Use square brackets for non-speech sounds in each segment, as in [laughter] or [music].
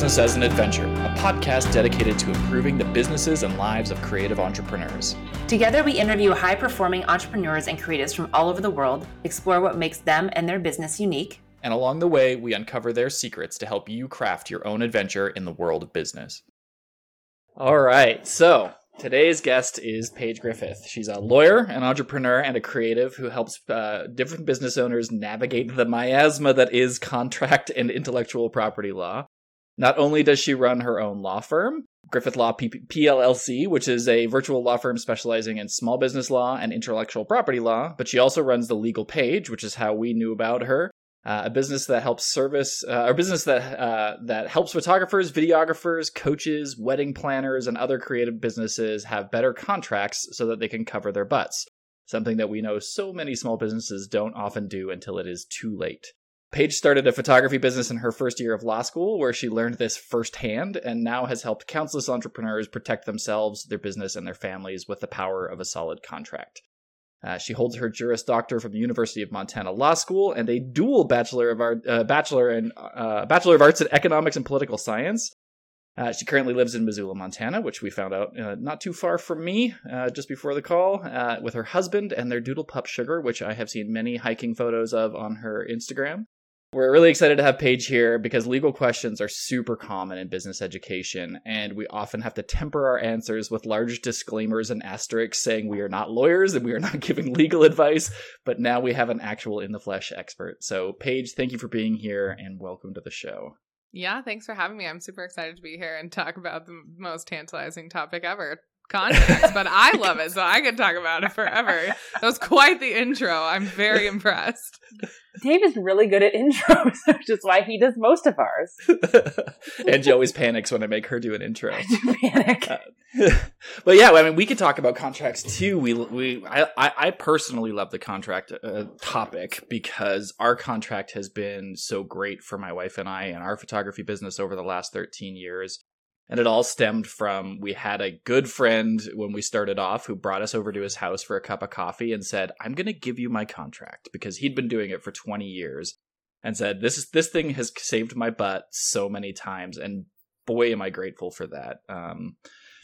Welcome to Business as an Adventure, a podcast dedicated to improving the businesses and lives of creative entrepreneurs. Together, we interview high performing entrepreneurs and creatives from all over the world, explore what makes them and their business unique. And along the way, we uncover their secrets to help you craft your own adventure in the world of business. All right, so today's guest is Paige Griffith. She's a lawyer, an entrepreneur, and a creative who helps uh, different business owners navigate the miasma that is contract and intellectual property law. Not only does she run her own law firm, Griffith Law P- PLLC, which is a virtual law firm specializing in small business law and intellectual property law, but she also runs the Legal Paige, which is how we knew about her. Uh, a business that helps service, uh, business that uh, that helps photographers, videographers, coaches, wedding planners, and other creative businesses have better contracts so that they can cover their butts. Something that we know so many small businesses don't often do until it is too late. Paige started a photography business in her first year of law school, where she learned this firsthand and now has helped countless entrepreneurs protect themselves, their business, and their families with the power of a solid contract. Uh, she holds her Juris Doctor from the University of Montana Law School and a dual Bachelor of Art, uh, Bachelor uh, Bachelor of Arts in Economics and Political Science. Uh, she currently lives in Missoula, Montana, which we found out uh, not too far from me uh, just before the call, with her husband and their doodle pup Sugar, which I have seen many hiking photos of on her Instagram. We're really excited to have Paige here because legal questions are super common in business education, and we often have to temper our answers with large disclaimers and asterisks saying we are not lawyers and we are not [laughs] giving legal advice, but now we have an actual in the flesh expert. So, Paige, thank you for being here and welcome to the show. Yeah, thanks for having me. I'm super excited to be here and talk about the most tantalizing topic ever contracts, but I [laughs] love it, so I could talk about it forever. That was quite the intro. I'm very impressed. Dave is really good at intros, [laughs] which is why he does most of ours. [laughs] Angie always panics when I make her do an intro. I do panic. Uh, but yeah, I mean, we could talk about contracts too. We we I I personally love the contract uh, topic because our contract has been so great for my wife and I and our photography business over the last 13 years. And it all stemmed from we had a good friend when we started off who brought us over to his house for a cup of coffee and said, I'm going to give you my contract because he'd been doing it for 20 years and said, this is, this thing has saved my butt so many times. And boy, am I grateful for that. Um,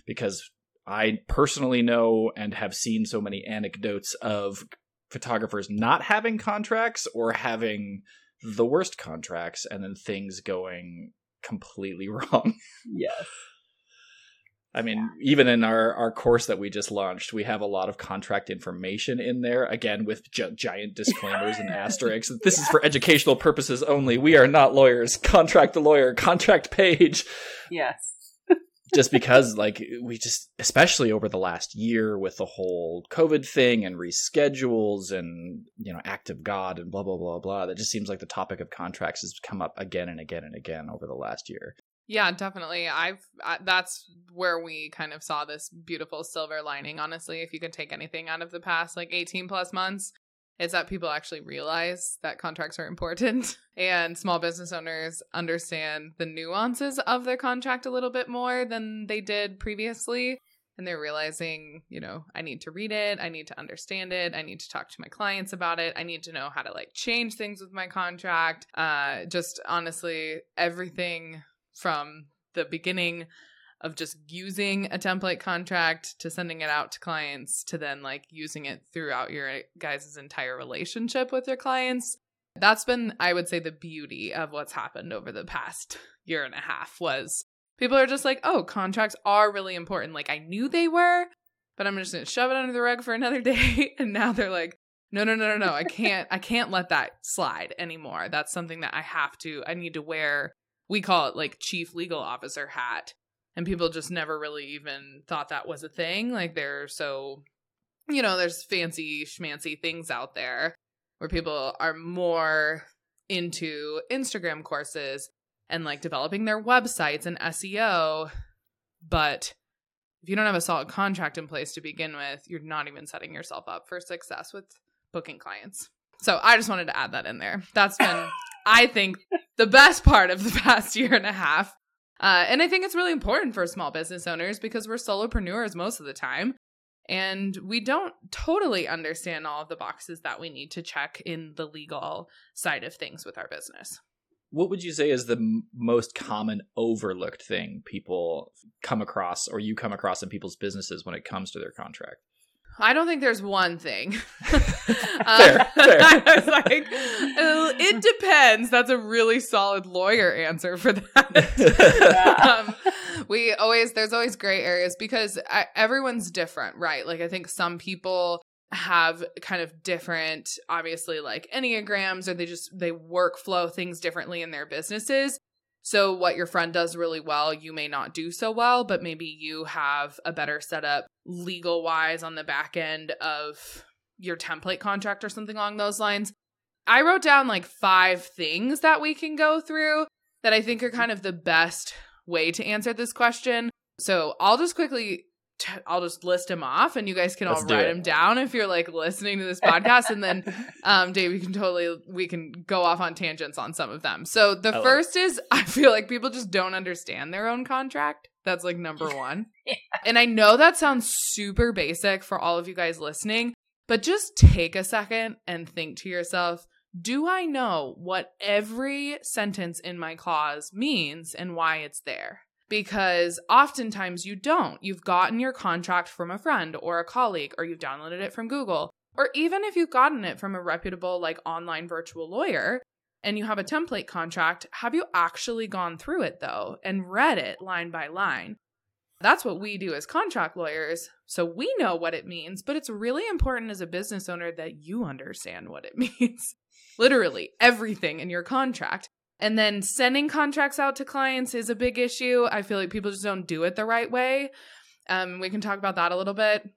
because I personally know and have seen so many anecdotes of photographers not having contracts or having the worst contracts and then things going completely [laughs] wrong. yes. I mean, even in our, our course that we just launched, we have a lot of contract information in there, again, with gi- giant disclaimers and [laughs] asterisks. This yeah. is for educational purposes only. We are not lawyers. Contract a lawyer, contract Paige. Yes just because like we just especially over the last year with the whole covid thing and reschedules and you know act of god and blah blah blah blah that just seems like the topic of contracts has come up again and again and again over the last year. Yeah definitely. I've I, that's where we kind of saw this beautiful silver lining honestly if you could take anything out of the past like 18 plus months is that people actually realize that contracts are important [laughs] and small business owners understand the nuances of their contract a little bit more than they did previously. And they're realizing you know i need to read it i need to understand it i need to talk to my clients about it i need to know how to like change things with my contract. Uh just honestly everything from the beginning of just using a template contract to sending it out to clients to then like using it throughout your eh, guys' entire relationship with your clients. That's been, I would say, the beauty of what's happened over the past year and a half was people are just like, oh, contracts are really important. Like I knew they were, but I'm just gonna shove it under the rug for another [laughs] day. And now they're like, no, no, no, no, no. I can't I can't let that slide anymore. That's something that I have to I need to wear. We call it like chief legal officer hat and people just never really even thought that was a thing. Like they're so, you know, there's fancy schmancy things out there where people are more into Instagram courses and like developing their websites and SEO. But if you don't have a solid contract in place to begin with, you're not even setting yourself up for success with booking clients. So I just wanted to add that in there. That's been, [laughs] I think, the best part of the past year and a half uh, and I think it's really important for small business owners because we're solopreneurs most of the time. And we don't totally understand all of the boxes that we need to check in the legal side of things with our business. what would you say is the m- most common overlooked thing people come across or you come across in people's businesses when it comes to their contract? I don't think there's one thing. [laughs] Fair, Uh, [laughs] fair. I was like, it [laughs] depends. That's a really solid lawyer answer for that. um, we always there's always gray areas because I, everyone's different, right? Like I think some people have kind of different, obviously, like enneagrams, or they just they workflow things differently in their businesses. So what your friend does really well, you may not do so well, but maybe you have a better setup legal wise on the back end of your template contract or something along those lines. I wrote down like five things that we can go through that I think are kind of the best way to answer this question. So I'll just quickly, t- I'll just list them off, and you guys can Let's all write it. them down if you're like listening to this podcast, and then [laughs] um, Dave, we can totally we can go off on tangents on some of them. So the I first is I feel like people just don't understand their own contract. That's like number [laughs] one. And I know that sounds super basic for all of you guys listening, but just take a second and think to yourself, do I know what every sentence in my clause means and why it's there? Because oftentimes you don't. You've gotten your contract from a friend or a colleague, or you've downloaded it from Google, or even if you've gotten it from a reputable, like online virtual lawyer and you have a template contract, have you actually gone through it though and read it line by line? That's what we do as contract lawyers. So we know what it means, but it's really important as a business owner that you understand what it [laughs] means. Literally everything in your contract. And then sending contracts out to clients is a big issue. I feel like people just don't do it the right way. Um, we can talk about that a little bit.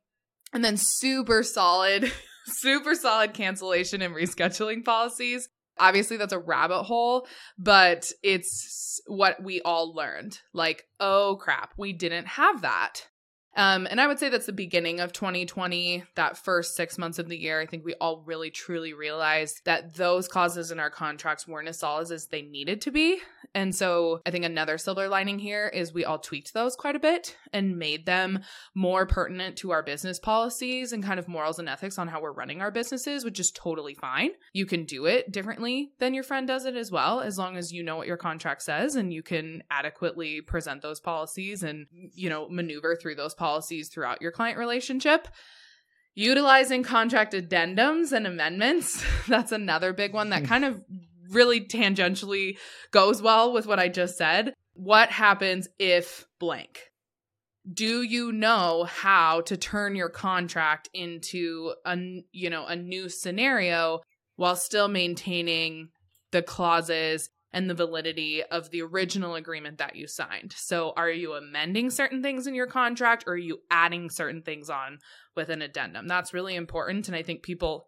And then super solid, [laughs] super solid cancellation and rescheduling policies. Obviously, that's a rabbit hole, but it's what we all learned. Like, oh crap, we didn't have that. Um, and I would say that's the beginning of 2020, that first six months of the year. I think we all really truly realized that those clauses in our contracts weren't as solid as they needed to be. And so I think another silver lining here is we all tweaked those quite a bit and made them more pertinent to our business policies and kind of morals and ethics on how we're running our businesses, which is totally fine. You can do it differently than your friend does it as well, as long as you know what your contract says and you can adequately present those policies and, you know, maneuver through those policies throughout your client relationship. Utilizing contract addendums and amendments. [laughs] That's another big one that hmm. kind of really tangentially goes well with what I just said. What happens if blank? Do you know how to turn your contract into a you know a new scenario while still maintaining the clauses and the validity of the original agreement that you signed? So are you amending certain things in your contract or are you adding certain things on with an addendum? That's really important and I think people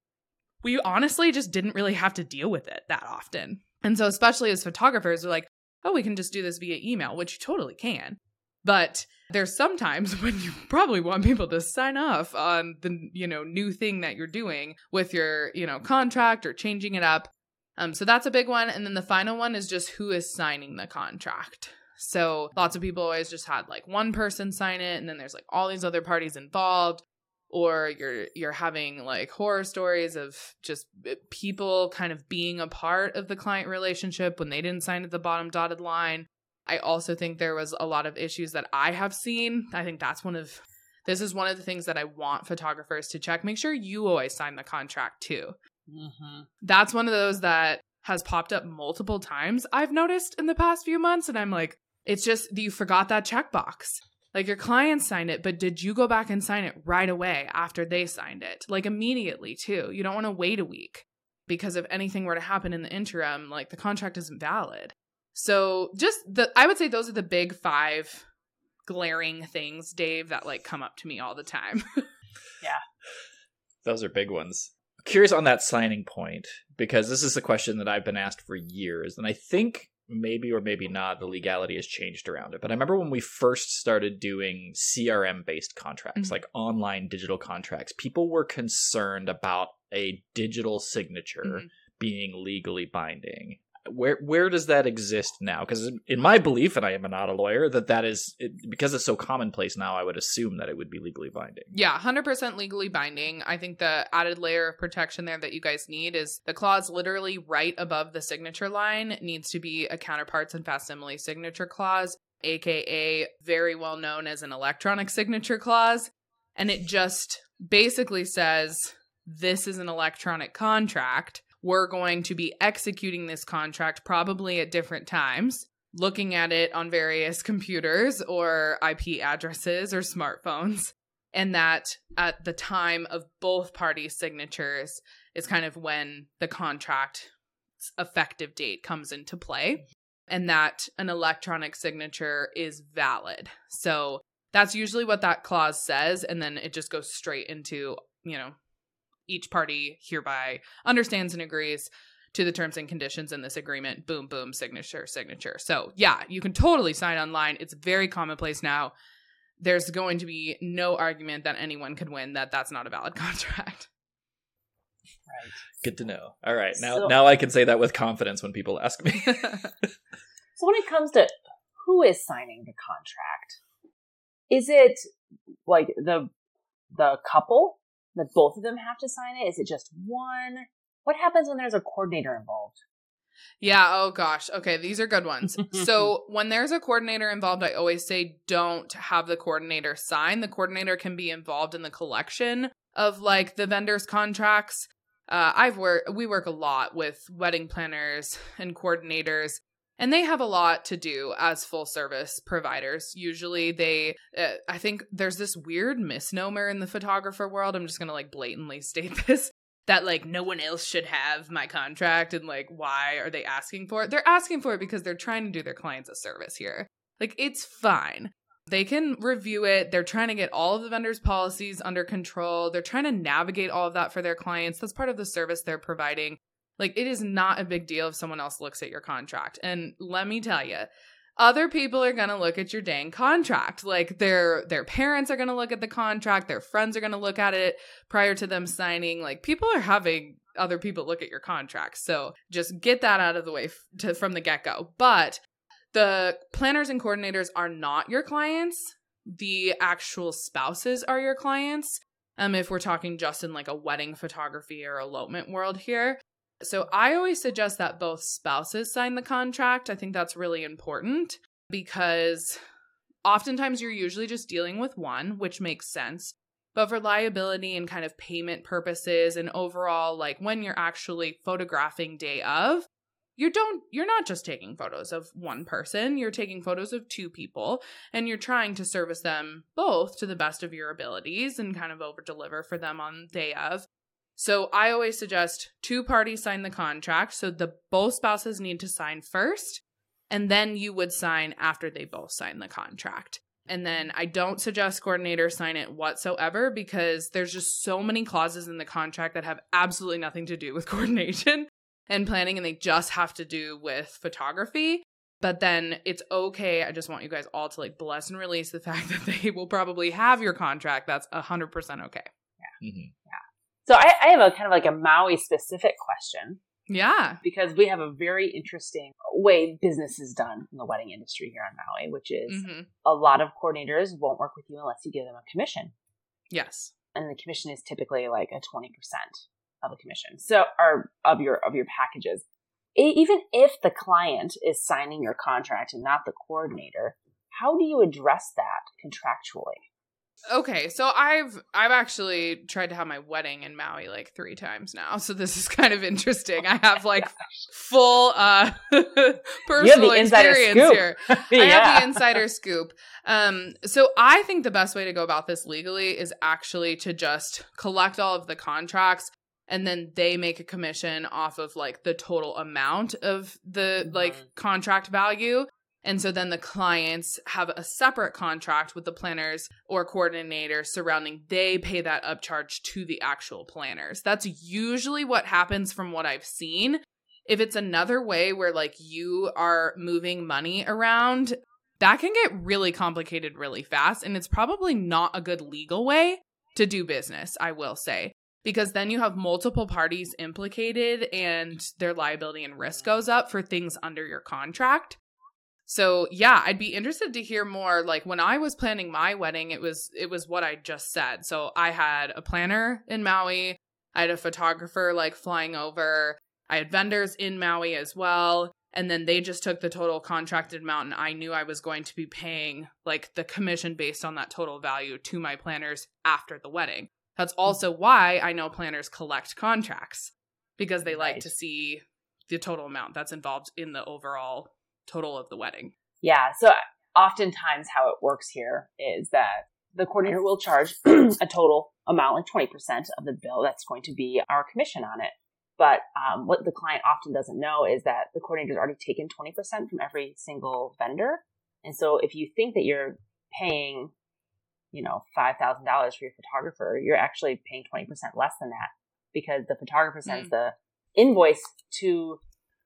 we honestly just didn't really have to deal with it that often. And so, especially as photographers, we're like, oh, we can just do this via email, which you totally can. But there's sometimes [laughs] when you probably want people to sign off on the, you know, new thing that you're doing with your, you know, contract or changing it up. Um, so that's a big one. And then the final one is just who is signing the contract. So lots of people always just had like one person sign it, and then there's like all these other parties involved or you're you're having like horror stories of just uh, people kind of being a part of the client relationship when they didn't sign at the bottom dotted line. I also think there was a lot of issues that I have seen. I think that's one of this is one of the things that I want photographers to check. Make sure you always sign the contract too. Mm-hmm. That's one of those that has popped up multiple times I've noticed in the past few months and I'm like it's just that you forgot that checkbox. Like your client signed it, but did you go back and sign it right away after they signed it? Like immediately, too. You don't want to wait a week because if anything were to happen in the interim, like the contract isn't valid. So, just the I would say those are the big 5 glaring things, Dave, that like come up to me all the time. [laughs] Yeah. Those are big ones. Curious on that signing point because this is a question that I've been asked for years, and I think maybe or maybe not the legality has changed around it. But I remember when we first started doing CRM based contracts, Mhm. like online digital contracts, people were concerned about a digital signature Mhm. being legally binding. Where where does that exist now? Because in my belief, and I am not a lawyer, that that is it, because it's so commonplace now. I would assume that it would be legally binding. Yeah, 100% legally binding. I think the added layer of protection there that you guys need is the clause literally right above the signature line needs to be a counterparts and facsimile signature clause, aka very well known as an electronic signature clause. And it just basically says this is an electronic contract. We're going to be executing this contract probably at different times, looking at it on various [laughs] computers or IP addresses or smartphones. And that at the time of both parties' signatures is kind of when the contract effective date comes into play and that an electronic signature is valid. So that's usually what that clause says and then it just goes straight into, you know, each party hereby understands and agrees to the terms and conditions in this agreement. Boom, boom, signature, signature. So, yeah, you can totally sign online. It's very commonplace now. There's going to be no argument that anyone could win that that's not a valid [laughs] contract. Right. Good to know. All right. Now So- now I can say that with confidence when people ask me. [laughs] So when it comes to who is signing the contract, is it like the the couple that both of them have to sign it? Is it just one? What happens when there's a coordinator involved? Yeah, oh gosh. Okay, these are good ones. so, [laughs] when there's a coordinator involved, I always say don't have the coordinator sign. The coordinator can be involved in the collection of like the vendor's contracts. Uh, I've worked, we work a lot with wedding planners and coordinators, and they have a lot to do as full service providers. Usually, they, uh, I think there's this weird misnomer in the photographer world. I'm just gonna like blatantly [laughs] state this that like no one else should have my contract and like why are they asking for it? They're asking for it because they're trying to do their clients a service here. Like it's fine. They can review it. They're trying to get all of the vendors' policies under control. They're trying to navigate all of that for their clients. That's part of the service they're providing. Like it is not a big deal if someone else looks at your contract. And let me tell you, other people are going to look at your dang contract. Like their their parents are going to look at the contract, their friends are going to look at it prior to them signing. Like people are having other people look at your contract. So just get that out of the way f- to, from the get-go. But the planners and coordinators are not your clients. The actual spouses are your clients. Um if we're talking just in like a wedding photography or elopement world here. So I always suggest that both spouses sign the contract. I think that's really important because oftentimes you're usually just dealing with one, which makes sense. But for liability and kind of payment purposes and overall like when you're actually photographing day of, you don't you're not just taking photos of one person, you're taking photos of two people and you're trying to service them both to the best of your abilities and kind of over deliver for them on day of. So I always suggest two parties sign the contract. So the both spouses need to sign first, and then you would sign after they both sign the contract. And then I don't suggest coordinators sign it whatsoever because there's just so many clauses in the contract that have absolutely nothing to do with [laughs] coordination and planning, and they just have to do with photography. But then it's okay. I just want you guys all to like bless and release the [laughs] fact that they will probably have your contract. That's 100% okay. Mhm. So I, I have a kind of like a Maui specific question Yeah. because we have a very interesting way business is done in the wedding industry here on Maui, which is hmm a lot of coordinators won't work with you unless you give them a commission. Yes. and the commission is typically like a 20% of the commission so or of your of your packages even if the client is signing your contract and not the coordinator how do you address that contractually Okay, so I've I've actually tried to have my wedding in Maui like three times now, so this is kind of interesting. I have like full uh [laughs] personal experience scoop. here. [laughs] I have the insider scoop. Um, so I think the best way to go about this legally is actually to just collect all of the contracts and then they make a commission off of like the total amount of the like Mhm. contract value. And so then the clients have a separate contract with the planners or coordinators surrounding they pay that upcharge to the actual planners. That's usually what happens from what I've seen. If it's another way where like you are moving money around, that can get really complicated really fast and it's probably not a good legal way to do business, I will say. because then you have multiple parties implicated and their liability and risk goes up for things under your contract. So, yeah, I'd be interested to hear more like when I was planning my wedding, it was it was what I just said. So, I had a planner in Maui, I had a photographer like flying over, I had vendors in Maui as well, and then they just took the total contracted amount and I knew I was going to be paying like the commission based on that total value to my planners after the wedding. That's hmm. also why I know planners collect contracts because they like Right. to see the total amount that's involved in the overall total of the wedding. Yeah. So oftentimes how it works here is that the coordinator will charge [clears throat] a total amount, like 20% of the bill. That's going to be our commission on it. But um, what the client often doesn't know is that the coordinator's already taken 20% from every single vendor. And so if you think that you're paying, you know, $5,000 for your photographer, you're actually paying 20% less than that because the photographer sends the invoice to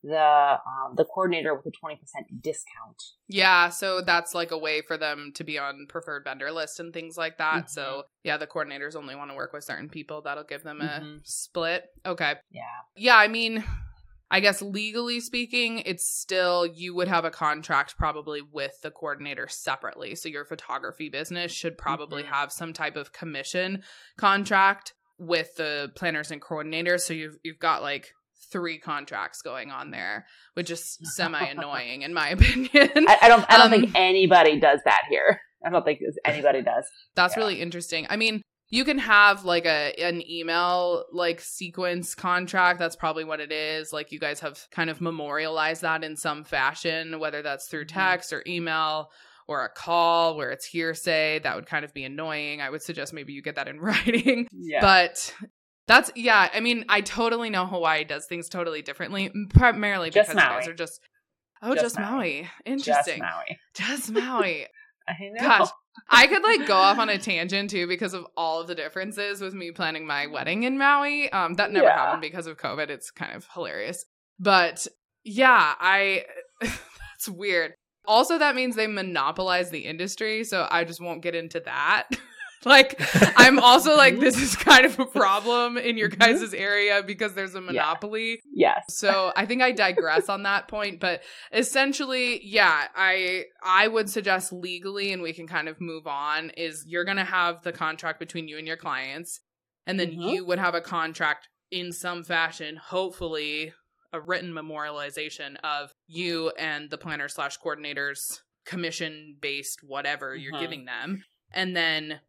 the um, the coordinator with a 20% discount. Yeah, so that's like a way for them to be on preferred vendor list and things like that. Mhm. So, yeah, the coordinators only want to work with certain people. That'll give them a Mhm. split. Okay. Yeah. Yeah, I mean, I guess legally speaking, it's still you would have a contract probably with the coordinator separately. So your photography business should probably Mhm. have some type of commission contract with the planners and coordinators. So you've you've got like three contracts going on there, which is [laughs] semi annoying in my [laughs] opinion. I, I don't. I don't Um, think anybody does that here. I don't think anybody does. That's Yeah. really interesting. I mean, you can have like a an email like sequence contract. That's probably what it is. Like you guys have kind of memorialized that in some fashion, whether that's through Mhm. text or email or a call where it's hearsay. That would kind of be annoying. I would suggest maybe you get that in [laughs] writing. Yeah. But that's yeah. I mean, I totally know Hawaii does things totally differently, primarily Just because you guys are just oh, just, Just Maui. Maui. just Interesting. Maui. Just Maui. [laughs] I know. Gosh, I could like go off on a tangent too because of all of the differences with me planning my wedding in Maui. Um, that never Yeah. happened because of COVID. It's kind of hilarious, but yeah, I [laughs] that's weird. Also, that means they monopolize the industry, so I just won't get into that. [laughs] [laughs] like, I'm also like, this is [laughs] kind of a problem in your Mhm. guys' area because there's a monopoly. Yes. So I think I digress on that point, but essentially, yeah, I I would suggest legally, and we can kind of move on. Is you're gonna have the contract between you and your clients, and then Mhm. you would have a contract in some fashion, hopefully a written memorialization of you and the planner slash coordinators commission based whatever you're Mhm. giving them, and then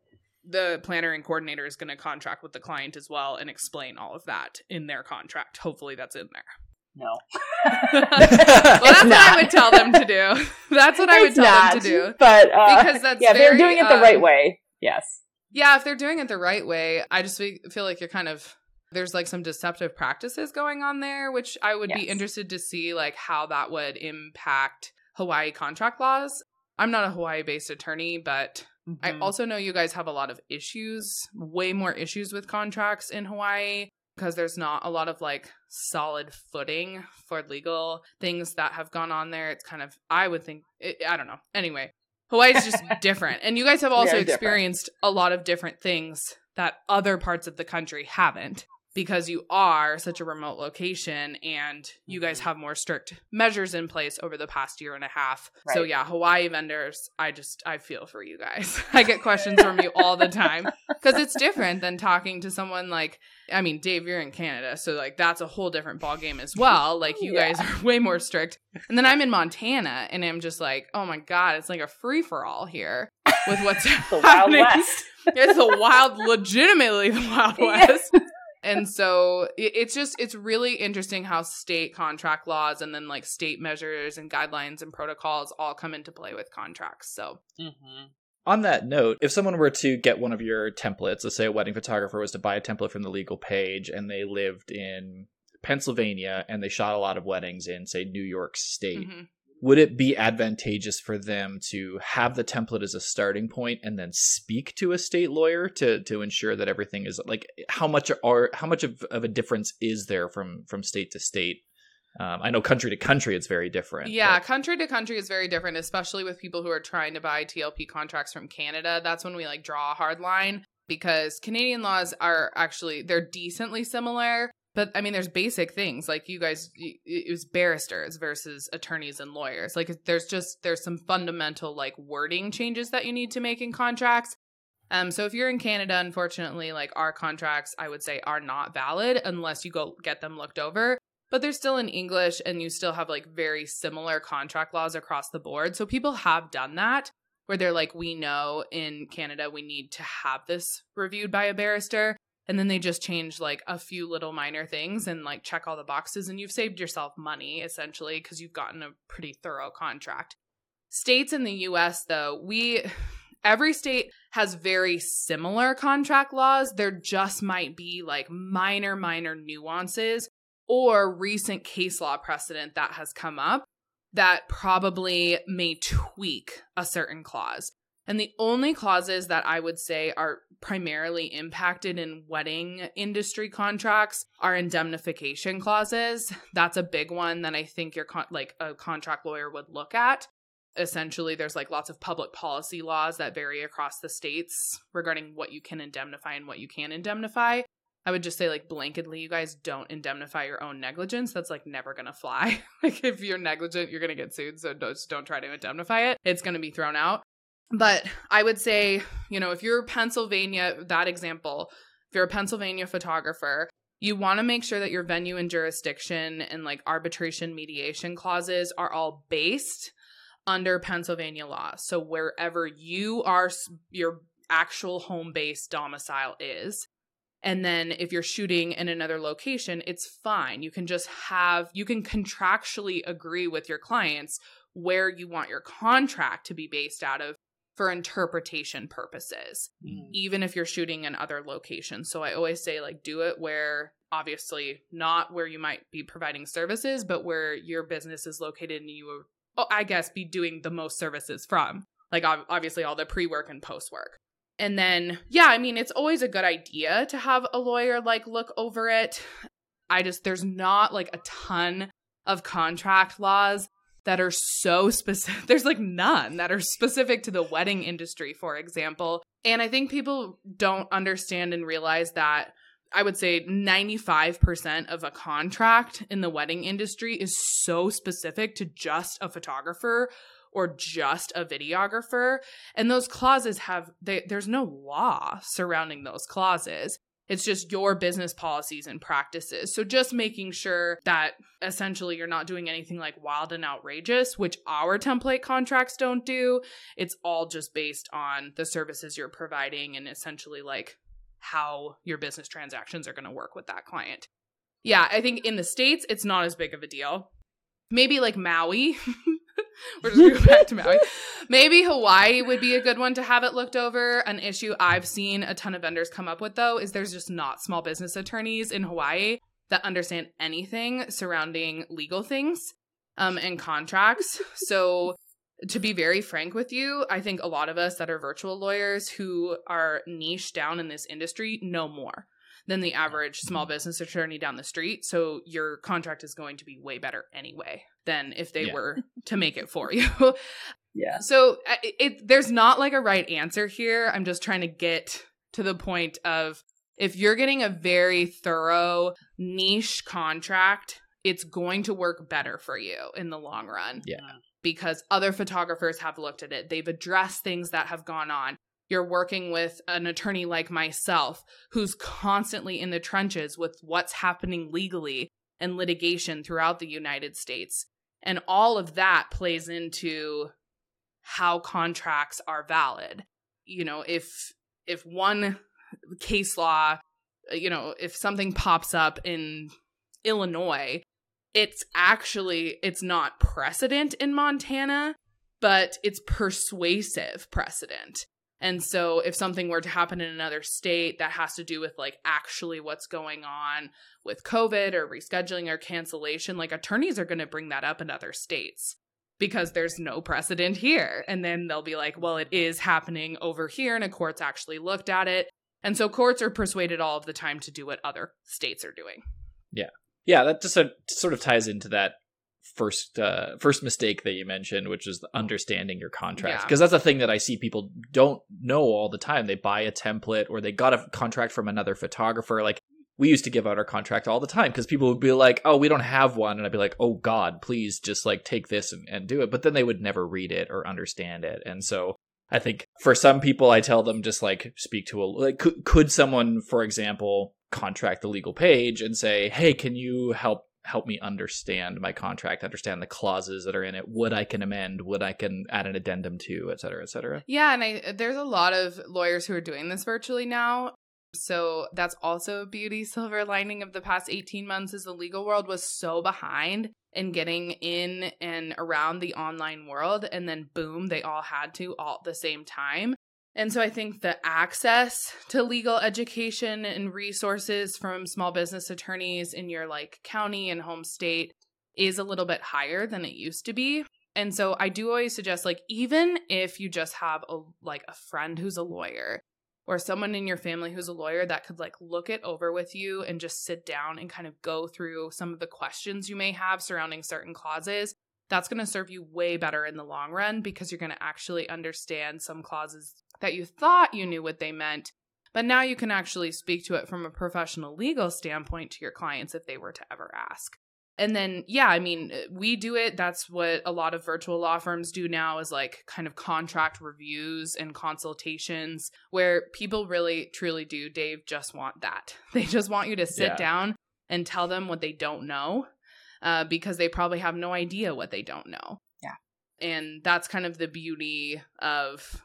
the planner and coordinator is going to contract with the client as well and explain all of that in their contract. Hopefully, that's in there. No. [laughs] well, that's what I would tell them to do. [laughs] That's what I would It's tell not, them to do. But uh, Because that's yeah, they're doing it the uh, right way. Yes. Yeah, if they're doing it the right way, I just feel like you're kind of there's like some deceptive practices going on there, which I would be interested to see like how that would impact Hawaii contract laws. I'm not a Hawaii based attorney, but I Mhm. also know you guys have a lot of issues, way more issues with contracts in Hawaii because there's not a lot of like solid footing for legal things that have gone on there. It's kind of, I would think, it, I don't know. Anyway, Hawaii's just [laughs] different. And you guys have also Very different. experienced a lot of different things that other parts of the country haven't because you are such a remote location and you guys Mhm. have more strict measures in place over the past year and a half. So yeah, Hawaii vendors, I just I feel for you guys. [laughs] I get questions from you all the time [laughs] because it's different than talking to someone like I mean, Dave, you're in Canada, so like that's a whole different ball game as well. [laughs] Like you Yeah. guys are way more strict. And then I'm in Montana and I'm just like, "Oh my god, it's like a free for all here with what's The Wild happening." West. it's the wild legitimately the wild Yeah. And so it- it's just it's really interesting how state contract laws and then like state measures and guidelines and protocols all come into play with contracts so Mhm. On that note, if someone were to get one of your templates, let's say a wedding photographer was to buy a template from the Legal Paige and they lived in Pennsylvania and they shot a lot of weddings in, say, New York State, mhm. Would it be advantageous for them to have the template as a starting point and then speak to a state lawyer to to ensure that everything is like how much are how much of, of a difference is there from from state to state? Um, I know country to country it's very different. yeah but- country to country is very different especially with people who are trying to buy tlp contracts from canada that's when we like draw a hard line because Canadian laws are actually they're decently similar, but I mean there's basic things like you guys it was barristers versus attorneys and lawyers. Like there's just there's some fundamental like wording changes that you need to make in contracts. Um so if you're in Canada unfortunately like our contracts I would say are not valid unless you go get them looked over but they're still in English and you still have like very similar contract laws across the board. So people have done that where they're like, we know in Canada we need to have this reviewed by a barrister. And then they just change like a few little minor things and like check all the boxes, and you've saved yourself money essentially because you've gotten a pretty thorough contract. States in the US, though, we every state has very similar contract laws. There just might be like minor, minor nuances or recent case law precedent that has come up that probably may tweak a certain clause. And the only clauses that I would say are primarily impacted in wedding industry contracts are indemnification clauses. That's a big one that I think your con- like a contract lawyer would look at. Essentially, there's like lots of public policy laws that vary across the states regarding what you can indemnify and what you can indemnify. I would just say like blanketly, you guys don't indemnify your own negligence. That's like never gonna fly. [laughs] like if you're negligent, you're gonna get sued. So just don't try to indemnify it. It's gonna be thrown out. But I would say, you know, if you're Pennsylvania, that example, if you're a Pennsylvania photographer, you want to make sure that your venue and jurisdiction and like arbitration mediation clauses are all based under Pennsylvania law. So wherever you are, your actual home base domicile is, and then if you're shooting in another location, it's fine. You can just have, you can contractually agree with your clients where you want your contract to be based out of for interpretation purposes, mm. even if you're shooting in other locations. So I always say, like, do it where obviously not where you might be providing services, but where your business is located and you, oh, I guess, be doing the most services from. Like, obviously, all the pre work and post work. And then, yeah, I mean, it's always a good idea to have a lawyer like look over it. I just, there's not like a ton of contract laws that are so specific. [laughs] There's like none that are specific to the wedding industry, for example. And I think people don't understand and realize that I would say 95% of a contract in the wedding industry is so specific to just a photographer or just a videographer. And those clauses have, they, there's no law surrounding those clauses. It's just your business policies and practices. So just making sure that essentially you're not doing anything like wild and outrageous, which our template contracts don't do. It's all just based on the services you're providing and essentially like how your business transactions are going to work with that client. Yeah, I think in the States, it's not as big of a deal. Maybe like Maui [laughs] [laughs] We're just going back to Maui. [laughs] Maybe Hawaii would be a good one to have it looked over. An issue I've seen a ton of vendors come up with though is there's just not small business attorneys in Hawaii that understand anything surrounding legal things um, and contracts. [laughs] So to be very frank with you, I think a lot of us that are virtual lawyers who are niche down in this industry know more than the average small mm-hmm. business attorney down the street. So your contract is going to be way better anyway than if they yeah. were to make it for you. [laughs] yeah. So it, it, there's not like a right answer here. I'm just trying to get to the point of if you're getting a very thorough niche contract, it's going to work better for you in the long run. Yeah. Because other photographers have looked at it. They've addressed things that have gone on you're working with an attorney like myself who's constantly in the trenches with what's happening legally and litigation throughout the United States. And all of that plays into how contracts are valid. You know, if if one case law, you know, if something pops up in Illinois, it's actually it's not precedent in Montana, but it's persuasive precedent. And so if something were to happen in another state that has to do with like actually what's going on with COVID or rescheduling or cancellation, like attorneys are going to bring that up in other states because there's no precedent here. And then they'll be like, well, it is happening over here and a court's actually looked at it. And so courts are persuaded all of the time to do what other states are doing. Yeah. Yeah, that just sort of ties into that first uh, first mistake that you mentioned, which is understanding your contract, Yeah. because that's a thing that I see people don't know all the time. They buy a template or they got a contract from another photographer. Like we used to give out our contract all the time because people would be like, "Oh, we don't have one," and I'd be like, "Oh God, please just like take this and, and do it." But then they would never read it or understand it, and so I think for some people, I tell them just like speak to a like could, could someone, for example, contract the Legal Paige and say, "Hey, can you help help me understand my contract, understand the clauses that are in it, what I can amend, what I can add an addendum to, et cetera, et cetera." Yeah, and I there's a lot of lawyers who are doing this virtually now. So that's also a beauty silver lining of the past 18 months is the legal world was so behind in getting in and around the online world and then boom, they all had to all at the same time. And so I think the access to legal education and resources from small business attorneys in your like county and home state is a little bit higher than it used to be. And so I do always suggest like even if you just have a like a friend who's a lawyer or someone in your family who's a lawyer that could like look it over with you and just sit down and kind of go through some of the questions you may have surrounding certain clauses, that's going to serve you way better in the long run because you're going to actually understand some clauses that you thought you knew what they meant. But now you can actually speak to it from a professional legal standpoint to your clients if they were to ever ask. And then, yeah, I mean, we do it. That's what a lot of virtual law firms do now is like kind of contract reviews and consultations where people really, truly do, Dave, just want that. [laughs] They just want you to sit Yeah. down and tell them what they don't know uh, because they probably have no idea what they don't know. Yeah. And that's kind of the beauty of,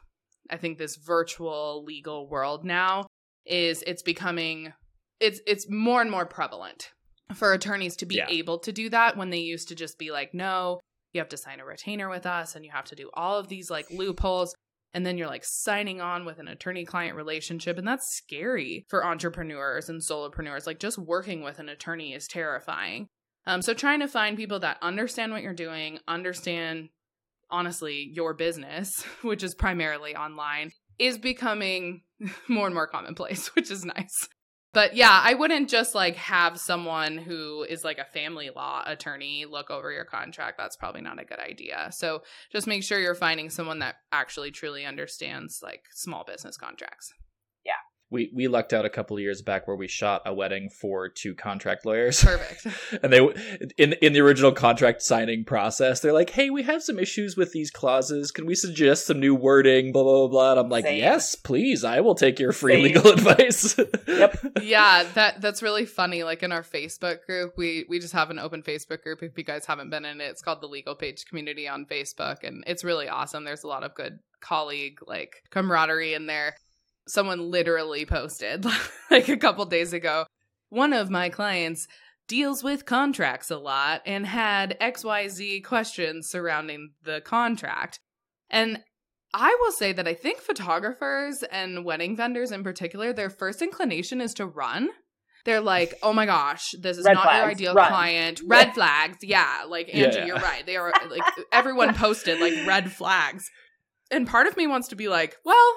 I think, this virtual legal world now is it's becoming, it's it's more and more prevalent for attorneys to be Yeah. able to do that when they used to just be like, no, you have to sign a retainer with us and you have to do all of these like loopholes. And then you're like signing on with an attorney client relationship. And that's scary for entrepreneurs and solopreneurs. Like just working with an attorney is terrifying. Um, so trying to find people that understand what you're doing, understand honestly your business, [laughs] which is primarily online, is becoming [laughs] more and more commonplace, [laughs] which is nice. But yeah, I wouldn't just like have someone who is like a family law attorney look over your contract. That's probably not a good idea. So just make sure you're finding someone that actually truly understands like small business contracts. We we lucked out a couple of years back where we shot a wedding for two contract lawyers. Perfect. [laughs] and they in in the original contract signing process they're like hey we have some issues with these clauses can we suggest some new wording blah blah blah, blah. and i'm like Same. yes please i will take your free Same. legal [laughs] advice Yep. [laughs] yeah, that that's really funny. Like in our Facebook group, we we just have an open Facebook group. If you guys haven't been in it, it's called the Legal Paige Community on Facebook, and it's really awesome. There's a lot of good colleague like camaraderie in there. Someone literally posted [laughs] like a couple days ago. One of my clients deals with contracts a lot and had XYZ questions surrounding the contract. And I will say that I think photographers and wedding vendors in particular, their first inclination is to run. They're like, [laughs] oh my gosh, this is Red not your ideal run. client. Red flags. Yeah. Like, Yeah. Angie, you're right. They are [laughs] like, everyone posted like red flags. And part of me wants to be like, well,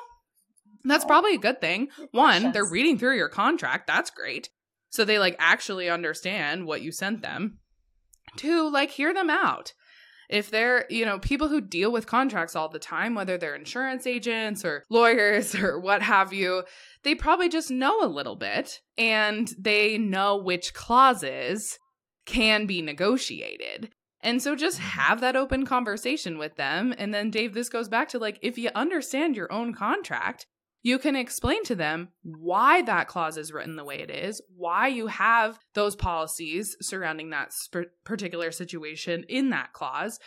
that's oh, probably a good thing. One, they're reading through your contract. That's great. So they like actually understand what you sent them. Two, like hear them out. If they're, you know, people who deal with contracts all the time, whether they're insurance agents or [laughs] lawyers or what have you, they probably just know a little bit and they know which clauses can be negotiated. And so just mm-hmm. have that open conversation with them. And then, Dave, this goes back to like, if you understand your own contract, you can explain to them why that clause is written the way it is, why you have those policies surrounding that sp- particular situation in that clause.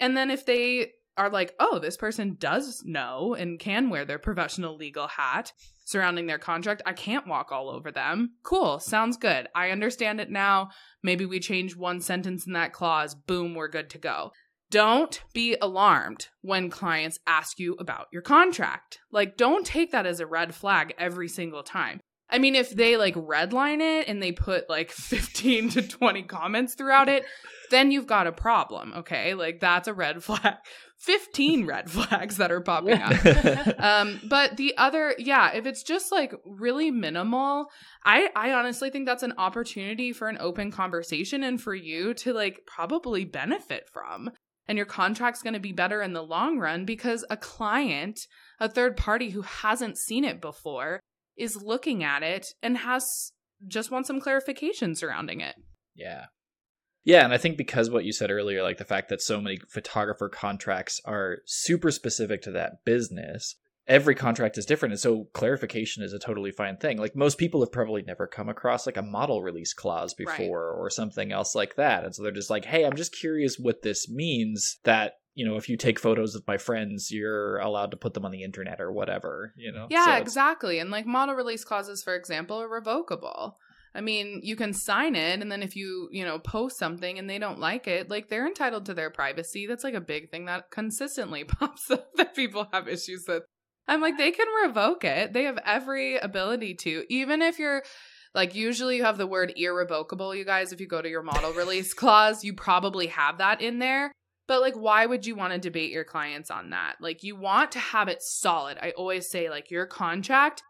And then if they are like, oh, this person does know and can wear their professional legal hat surrounding their contract, I can't walk all over them. Cool, sounds good. I understand it now. Maybe we change one sentence in that clause. Boom, we're good to go. Don't be alarmed when clients ask you about your contract. Like, don't take that as a red flag every single time. I mean, if they like redline it and they put like [laughs] 15 to 20 comments throughout it, then you've got a problem, okay? Like, that's a red [laughs] flag. 15 red flags that are popping up. [laughs] um, but the other, yeah, if it's just like really minimal, I I honestly think that's an opportunity for an open conversation and for you to like probably benefit from. And your contract's going to be better in the long run because a client, a third party who hasn't seen it before, is looking at it and has just wants some clarification surrounding it. Yeah. Yeah, and I think because what you said earlier, like the fact that so many photographer contracts are super specific to that business, every contract is different. And so clarification is a totally fine thing. Like most people have probably never come across like a model release clause before right. or something else like that. And so they're just like, hey, I'm just curious what this means that you know, if you take photos of my friends, you're allowed to put them on the internet or whatever, you know? Yeah, so exactly. And like model release clauses, for example, are revocable. I mean, you can sign it, and then if you, you know, post something and they don't like it, like they're entitled to their privacy. That's like a big thing that consistently [laughs] pops up that people have issues with. I'm like, they can revoke it. They have every ability to, even if you're like, usually you have the word irrevocable, you guys. If you go to your model release [laughs] clause, you probably have that in there. But like, why would you want to debate your clients on that? Like, you want to have it solid. I always say, like, your contract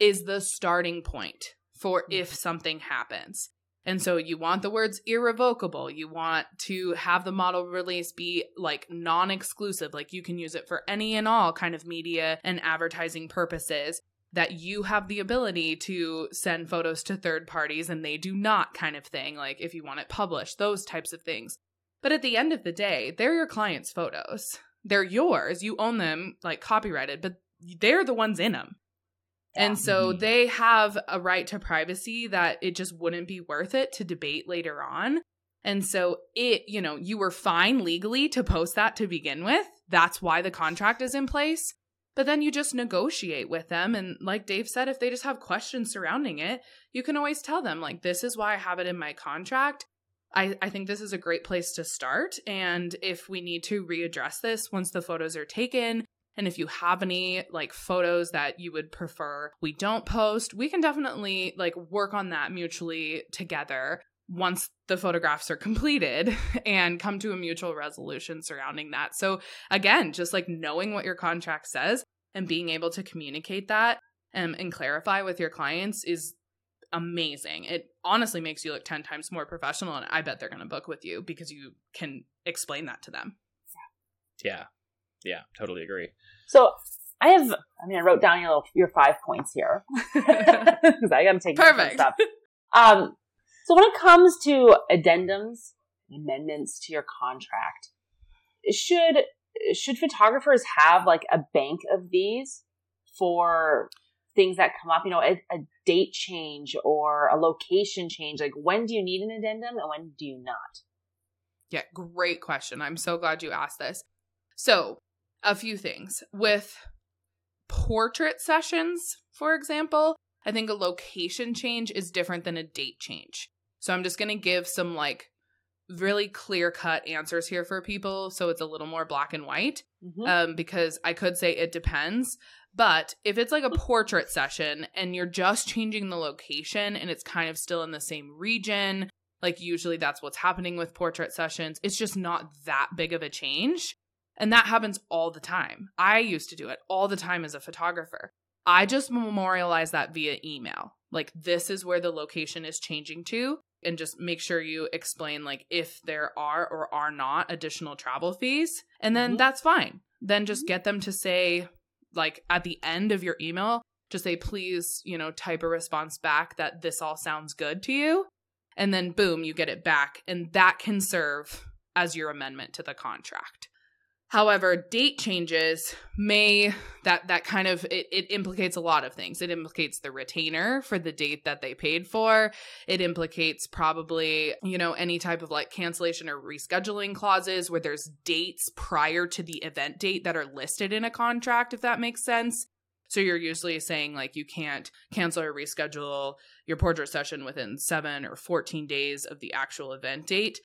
is the starting point for if mm-hmm. something happens. And so you want the words irrevocable. You want to have the model release be like non exclusive, like you can use it for any and all kind of media and advertising purposes. That you have the ability to send photos to third parties and they do not, kind of thing. Like if you want it published, those types of things. But at the end of the day, they're your client's photos. They're yours. You own them, like copyrighted, but they're the ones in them. And so they have a right to privacy that it just wouldn't be worth it to debate later on. And so it, you know, you were fine legally to post that to begin with. That's why the contract is in place. But then you just negotiate with them. And like Dave said, if they just have questions surrounding it, you can always tell them, like, this is why I have it in my contract. I, I think this is a great place to start. And if we need to readdress this once the photos are taken, and if you have any like photos that you would prefer we don't post, we can definitely like work on that mutually together once the photographs are completed [laughs] and come to a mutual resolution surrounding that. So, again, just like knowing what your contract says and being able to communicate that um, and clarify with your clients is amazing. It honestly makes you look 10 times more professional. And I bet they're going to book with you because you can explain that to them. Yeah. Yeah, totally agree. So I have, I mean, I wrote down your your five points here [laughs] [laughs] because I got to take perfect stuff. Um, so when it comes to addendums, amendments to your contract, should should photographers have like a bank of these for things that come up? You know, a, a date change or a location change. Like, when do you need an addendum and when do you not? Yeah, great question. I'm so glad you asked this. So, a few things. With portrait sessions, for example, I think a location change is different than a date change. So I'm just going to give some like really clear cut answers here for people so it's a little more black and white mm-hmm. um, because I could say it depends. But if it's like a portrait session and you're just changing the location and it's kind of still in the same region, like usually that's what's happening with portrait sessions, it's just not that big of a change. And that happens all the time. I used to do it all the time as a photographer. I just memorialize that via email. Like, this is where the location is changing to. And just make sure you explain, like, if there are or are not additional travel fees. And then mm-hmm. that's fine. Then just mm-hmm. get them to say, like, at the end of your email, just say, please, you know, type a response back that this all sounds good to you. And then, boom, you get it back. And that can serve as your amendment to the contract. However, date changes may that that kind of it, it, implicates a lot of things. It implicates the retainer for the date that they paid for. It implicates probably, you know, any type of like cancellation or rescheduling clauses where there's dates prior to the event date that are listed in a contract, if that makes sense. So you're usually saying like you can't cancel or reschedule your portrait session within 7 or 14 days of the actual event date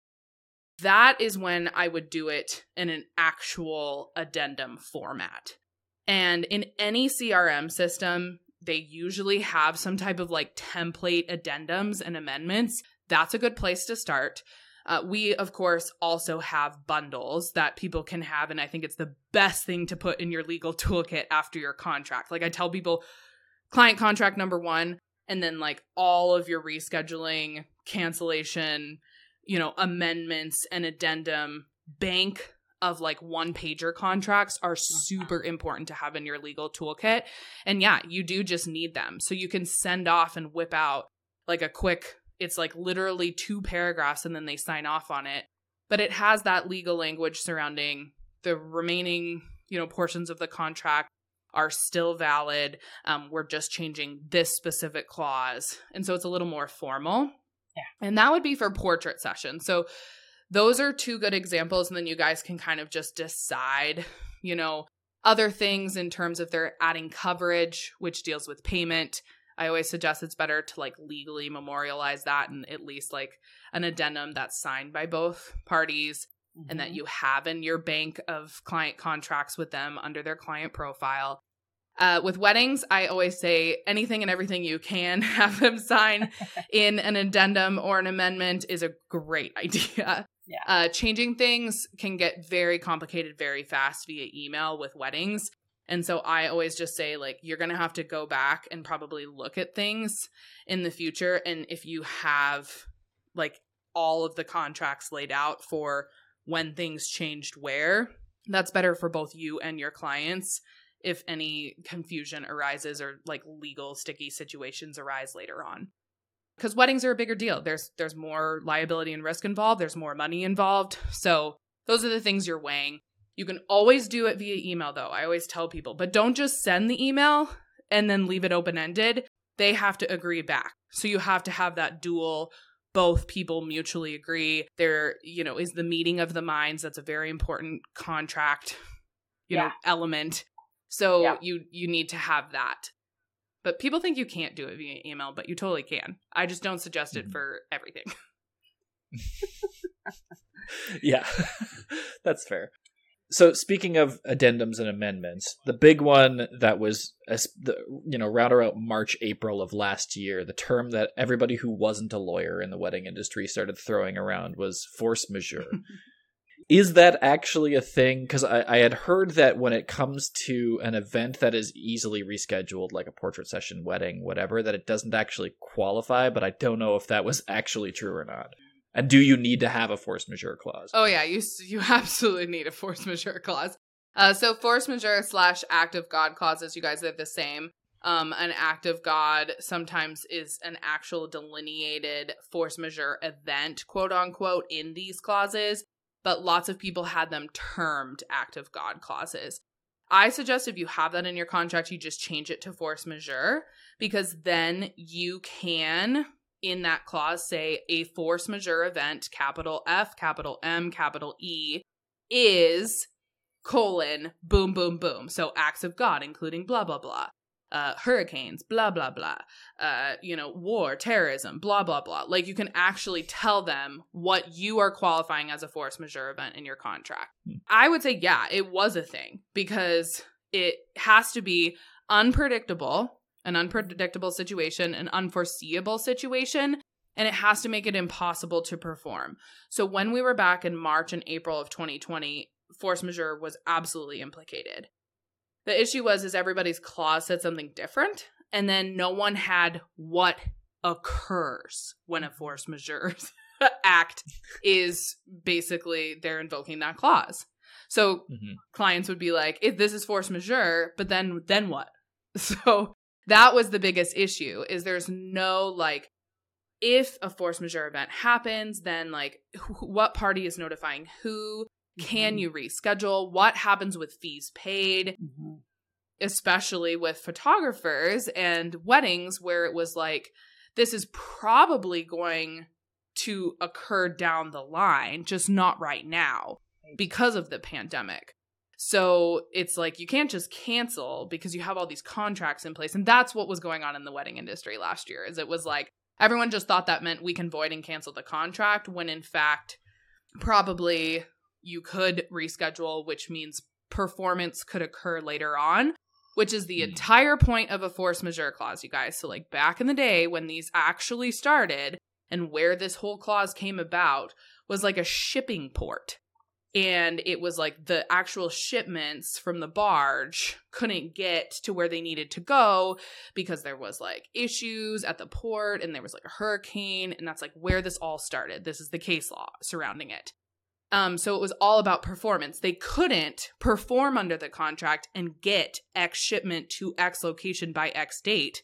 that is when I would do it in an actual addendum format. And in any CRM system, they usually have some type of like template addendums and amendments. That's a good place to start. Uh, we, of course, also have bundles that people can have. And I think it's the best thing to put in your legal [laughs] toolkit after your contract. Like I tell people, client contract number one, and then like all of your rescheduling, cancellation, you know, amendments and addendum bank of like one pager contracts are super important to have in your legal toolkit. And yeah, you do just need them. So you can send off and whip out like a quick, it's like literally two paragraphs and then they sign off on it. But it has that legal language surrounding the remaining, you know, portions of the contract are still valid. Um, we're just changing this specific clause. And so it's a little more formal. Yeah. And that would be for portrait sessions. So those are two good examples. And then you guys can kind of just decide, you know, other things in terms of they're adding coverage, which deals with payment. I always suggest it's better to like legally memorialize that and at least like an addendum that's signed by both parties and that Mhm. you have in your bank of client contracts with them under their client profile. Uh, with weddings, I always say anything and everything you can [laughs] have them sign [laughs] in an addendum or an amendment is a great [laughs] idea. Yeah. Uh, changing things can get very complicated very fast via email with weddings. And so I always just say, like, you're going to have to go back and probably look at things in the future. And if you have, like, all of the contracts laid out for when things changed where, that's better for both you and your clients if any confusion arises or like legal sticky situations arise later on. Because weddings are a bigger deal. There's there's more liability and risk involved. There's more money involved. So those are the things you're weighing. You can always do it via email though. I always tell people but don't just send the email and then leave it open ended they have to agree back. So you have to have that dual both people mutually agree. There you know is the meeting of the minds. That's a very important contract you know element so Yeah. you you need to have that but people think you can't do it via email but you totally can i just don't suggest it Mhm. for everything [laughs] [laughs] yeah, [laughs] that's fair. So speaking of addendums and amendments, the big one that was, as the you know, round out March, April of last year, the term that everybody who wasn't a lawyer in the wedding industry started throwing around was force majeure. Is that actually a thing? Because I, I had heard that when it comes to an event that is easily rescheduled, like a portrait session, wedding, whatever, that it doesn't actually qualify. But I don't know if that was actually true or not. And do you need to have a force majeure clause? Oh yeah, you you [laughs] absolutely need a force majeure clause. Uh, so force majeure slash act of God clauses, you guys are the same. Um, an act of God sometimes is an actual delineated force majeure event, quote unquote, in these clauses, but lots of people had them termed act of God clauses. I suggest if you have that in your contract, you just change it to force majeure because then you can in that clause say a force majeure event, capital F, capital M, capital E, is colon boom boom boom. So acts of God, including blah blah blah. Uh, hurricanes, blah blah blah. Uh, you know, war, terrorism, blah blah blah. Like you can actually tell them what you are qualifying as a force majeure event in your contract. Hmm. I would say, yeah, it was a thing because it has to be unpredictable an unpredictable situation, an unforeseeable situation, and it has to make it impossible to perform. So when we were back in March and April of 2020, force majeure was absolutely implicated. The issue was is everybody's clause said something different, and then no one had what occurs when a force majeure [laughs] act is basically they're invoking that clause. So Mhm. clients would be like, if this is force majeure, but then then what? [laughs] So that was the biggest issue is there's no like if a force majeure event happens then like wh- what party is notifying who can Mhm. you reschedule? What happens with fees paid? Mhm. especially with photographers and weddings where it was like this is probably going to occur down the line just not right now because of the pandemic. So it's like you can't just cancel because you have all these contracts in place. And that's what was going on in the wedding industry last year is it was like everyone just thought that meant we can void and cancel the contract when in fact probably you could reschedule which means performance could occur later on which is the Hmm. entire point of a force majeure clause you guys so like back in the day when these actually started and where this whole clause came about was like a shipping port. And it was like the actual shipments from the barge couldn't get to where they needed to go because there was like issues at the port and there was like a hurricane. And that's like where this all started. This is the case law surrounding it. Um, so it was all about performance. They couldn't perform under the contract and get X shipment to X location by X date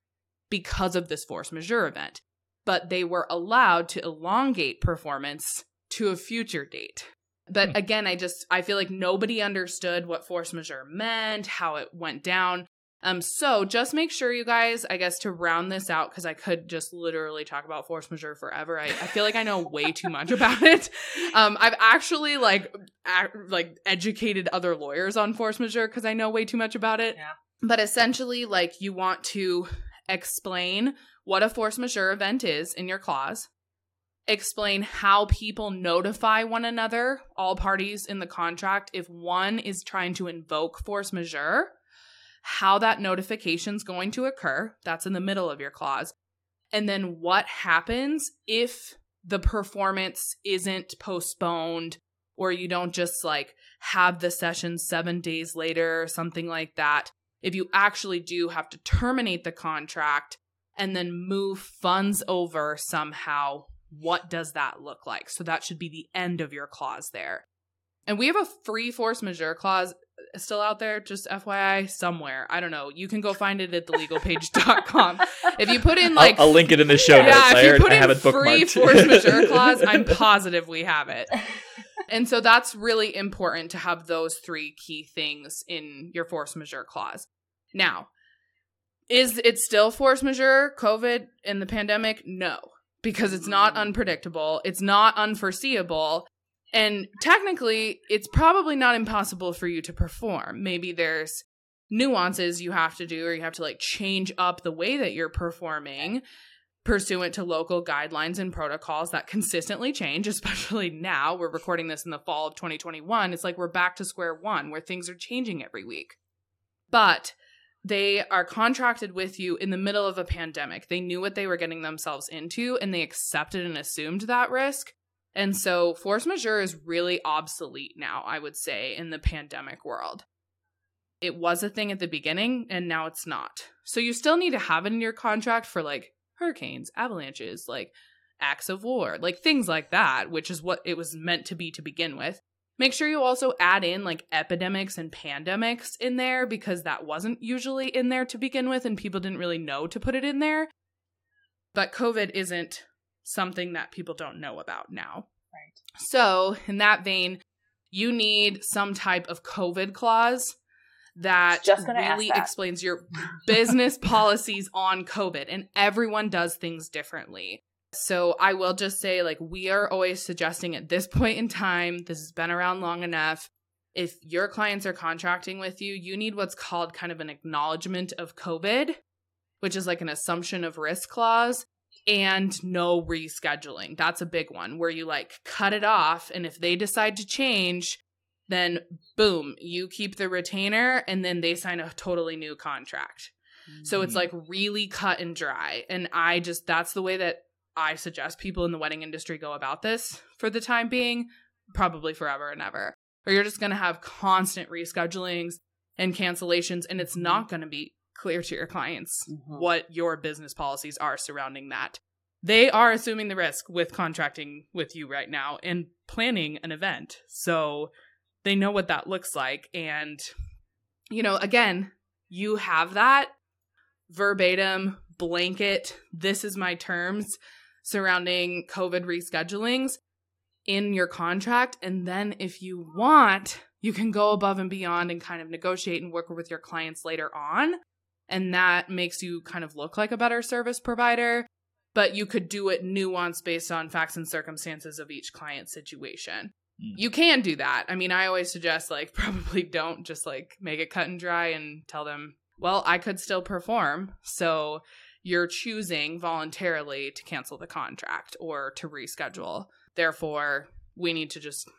because of this force majeure event. But they were allowed to elongate performance to a future date. But Hmm. again, I just I feel like nobody understood what force majeure meant, how it went down. Um, so just make sure you guys, I guess, to round this out, because I could just literally talk about force majeure forever. I, I feel like I know way too much [laughs] about it. Um, I've actually like ac like educated other lawyers on force majeure because I know way too much about it. Yeah. But essentially, like you want to explain what a force majeure event is in your clause. Explain how people notify one another, all parties in the contract, if one is trying to invoke force majeure how that notification's going to occur. That's in the middle of your clause. And then what happens if the performance isn't postponed or you don't just like have the session 7 days later or something like that. If you actually do have to terminate the contract and then move funds over somehow, what does that look like? So that should be the end of your clause there. And we have a free force majeure clause still out there, just FYI, somewhere. I don't know. You can go find it at thelegalpaige.com. If you put in like I'll, I'll link it in the show notes. yeah, I, if you put I have in it free force majeure [laughs] clause, I'm positive we have it. And so that's really important to have those three key things in your force majeure clause. Now, is it still force majeure, COVID, and the pandemic? No, because it's not mm. unpredictable, it's not unforeseeable, and technically, it's probably not impossible for you to perform. Maybe there's nuances you have to do, or you have to like change up the way that you're performing pursuant to local guidelines and protocols that consistently change, especially now. We're recording this in the fall of 2021. It's like we're back to square one where things are changing every week. But they are contracted with you in the middle of a pandemic. They knew what they were getting themselves into and they accepted and assumed that risk. And so force majeure is really obsolete now, I would say, in the pandemic world. It was a thing at the beginning and now it's not. So you still need to have it in your contract for like hurricanes, avalanches, like acts of war, like things like that, which is what it was meant to be to begin with. Make sure you also add in like epidemics and pandemics in there because that wasn't usually in there to begin with and people didn't really know to put it in there. But COVID isn't something that people don't know about now. Right. So, in that vein, you need some type of COVID clause that Just really that. explains your business [laughs] policies on COVID. And everyone does things differently. So I will just say, like, we are always suggesting at this point in time, this has been around long enough. If your clients are contracting with you, you need what's called kind of an acknowledgement of COVID, which is like an assumption of risk clause and no rescheduling. That's a big one where you like cut it off. And if they decide to change, then boom, you keep the retainer and then they sign a totally new contract. So it's mm. like really cut and dry. And I just, that's the way that I suggest people in the wedding industry go about this for the time being, probably forever and ever. Or you're just going to have constant reschedulings and cancellations, and it's not mm-hmm. going to be clear to your clients Mhm. what your business policies are surrounding that. They are assuming the risk with contracting with you right now and planning an event. So they know what that looks like. And, you know, again, you have that verbatim blanket. This is my terms surrounding COVID reschedulings in your contract. And then if you want, you can go above and beyond and kind of negotiate and work with your clients later on. And that makes you kind of look like a better service provider. But you could do it nuanced based on facts and circumstances of each client situation. Mm. You can do that. I mean, I always suggest like [laughs] probably don't just like make it cut and dry and tell them, well, I could still perform. So you're choosing voluntarily to cancel the contract or to reschedule. Therefore, we need to just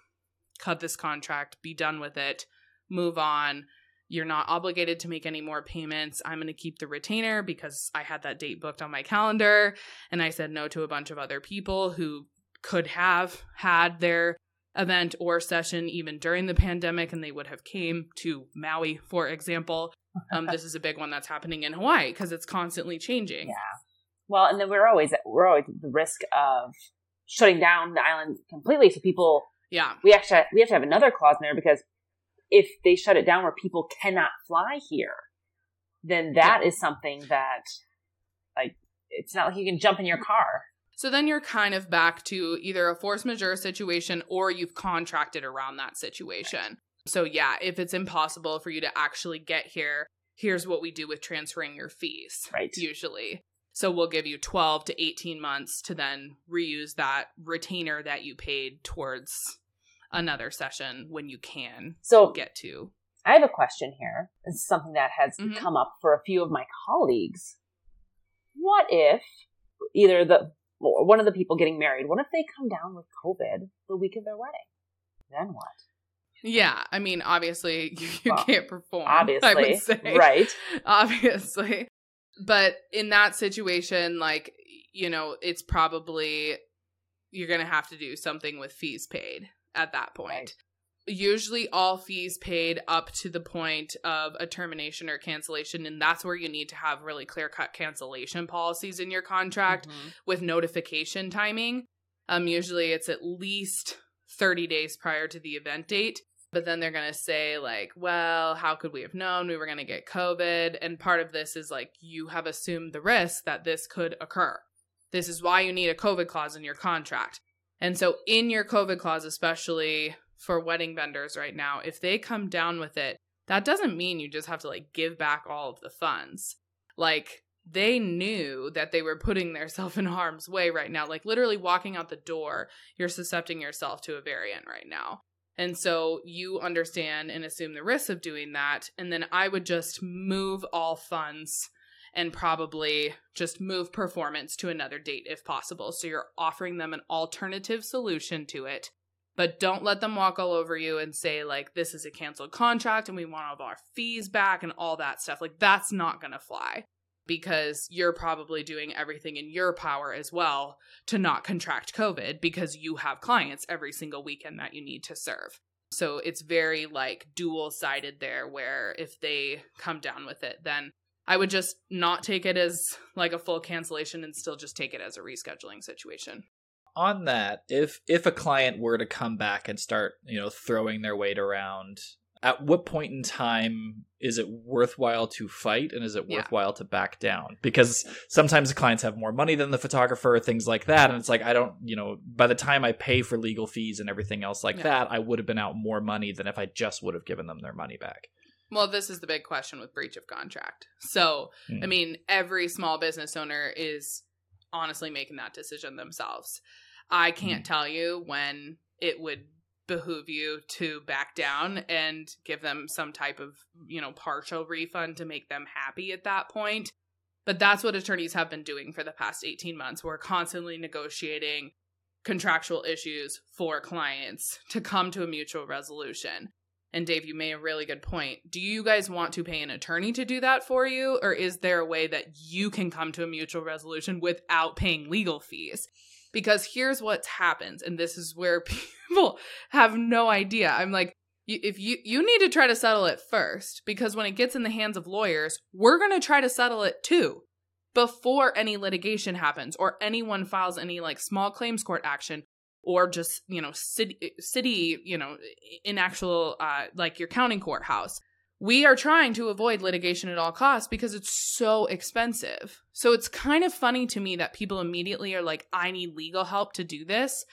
cut this contract, be done with it, move on. You're not obligated to make any more payments. I'm going to keep the retainer because I had that date booked on my calendar and I said no to a bunch of other people who could have had their event or session even during the pandemic and they would have came to Maui for example. Um, this is a big one that's happening in Hawaii because it's constantly changing. Yeah. Well, and then we're always we're always at the risk of shutting down the island completely. So people, Yeah. we actually we have to have another clause in there because if they shut it down where people cannot fly here, then that is something that like it's not like you can jump in your car. So then you're kind of back to either a force majeure situation or you've contracted around that situation. So, yeah, if it's impossible for you to actually get here, here's what we do with transferring your fees, Right. usually. So, we'll give you 12 to 18 months to then reuse that retainer that you paid towards another session when you can So get to. I have a question here. It's something that has Mhm. come up for a few of my colleagues. What if either the or one of the people getting married, what if they come down with COVID the week of their wedding? Then what? Yeah, I mean, obviously, [laughs] you, you Well, can't perform. Obviously, right? [laughs] obviously. But in that situation, like, you know, it's probably you're going to have to do something with fees paid at that point. Right. Usually, all fees paid up to the point of a termination or cancellation. And that's where you need to have really clear cut cancellation policies in your contract Mhm. with notification timing. Um, usually it's at least 30 days prior to the event date. But then they're going to say, like, well, how could we have known we were going to get COVID? And part of this is like, you have assumed the risk that this could occur. This is why you need a COVID clause in your contract. And so, in your COVID clause, especially for wedding vendors right now, if they come down with it, that doesn't mean you just have to like give back all of the funds. Like, they knew that they were putting themselves [laughs] in harm's way right now. Like, literally walking out the door, you're suscepting yourself to a variant right now. And so you understand and assume the risks of doing that. And then I would just move all funds and probably just move performance to another date if possible. So you're offering them an alternative solution to it. But don't let them walk all over you and say, like, this is a canceled contract and we want all of our fees back and all that stuff. Like, that's not going to fly because you're probably doing everything in your power as well to not contract COVID because you have clients every single weekend that you need to serve. So it's very like dual sided there, where if they come down with it, then I would just not take it as like a full cancellation and still just take it as a rescheduling situation. on that if if a client were to come back and start you know throwing their weight around at what point in time is it worthwhile to fight and is it Yeah. worthwhile to back down because sometimes the clients have more money than the photographer things like that and it's like i don't you know by the time i pay for legal fees and everything else like Yeah. that i would have been out more money than if i just would have given them their money back Well, this is the big question with breach of contract. So, I Hmm. mean, every small business owner is honestly making that decision themselves. I can't tell you when it would behoove you to back down and give them some type of, you know, partial refund to make them happy at that point. But that's what attorneys have been doing for the past 18 months. We're constantly negotiating contractual issues for clients to come to a mutual resolution. And Dave, you made a really good point. Do you guys want to pay an attorney to do that for you? Or is there a way that you can come to a mutual resolution without paying legal fees? Because here's what happens, and this is where [laughs] people have no idea. I'm like, if you you need to try to settle it first, because when it gets in the hands of lawyers, we're gonna try to settle it too before any litigation happens or anyone files any like small claims court action or just you know city city you know in actual uh like your county courthouse. We are trying to avoid litigation at all costs because it's so expensive. So it's kind of funny to me that people immediately are like i need legal help to do this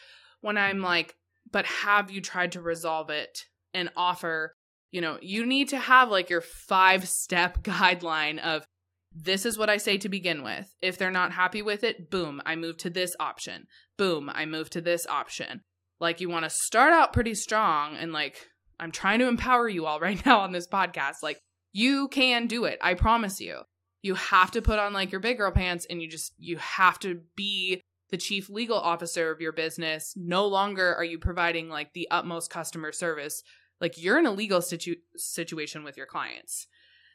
when i'm like but have you tried to resolve it and offer you know you need to have like your five step [laughs] guideline of this is what I say to begin with. If they're not happy with it, boom, I move to this option. Boom, I move to this option. Like you want to start out pretty strong and like I'm trying to empower you all [laughs] right now on this podcast. Like you can do it. I promise you. You have to put on like your big girl pants and you just you have to be the chief legal officer of your business. No longer are you providing like the utmost customer service. Like you're in a legal situ- situation with your clients.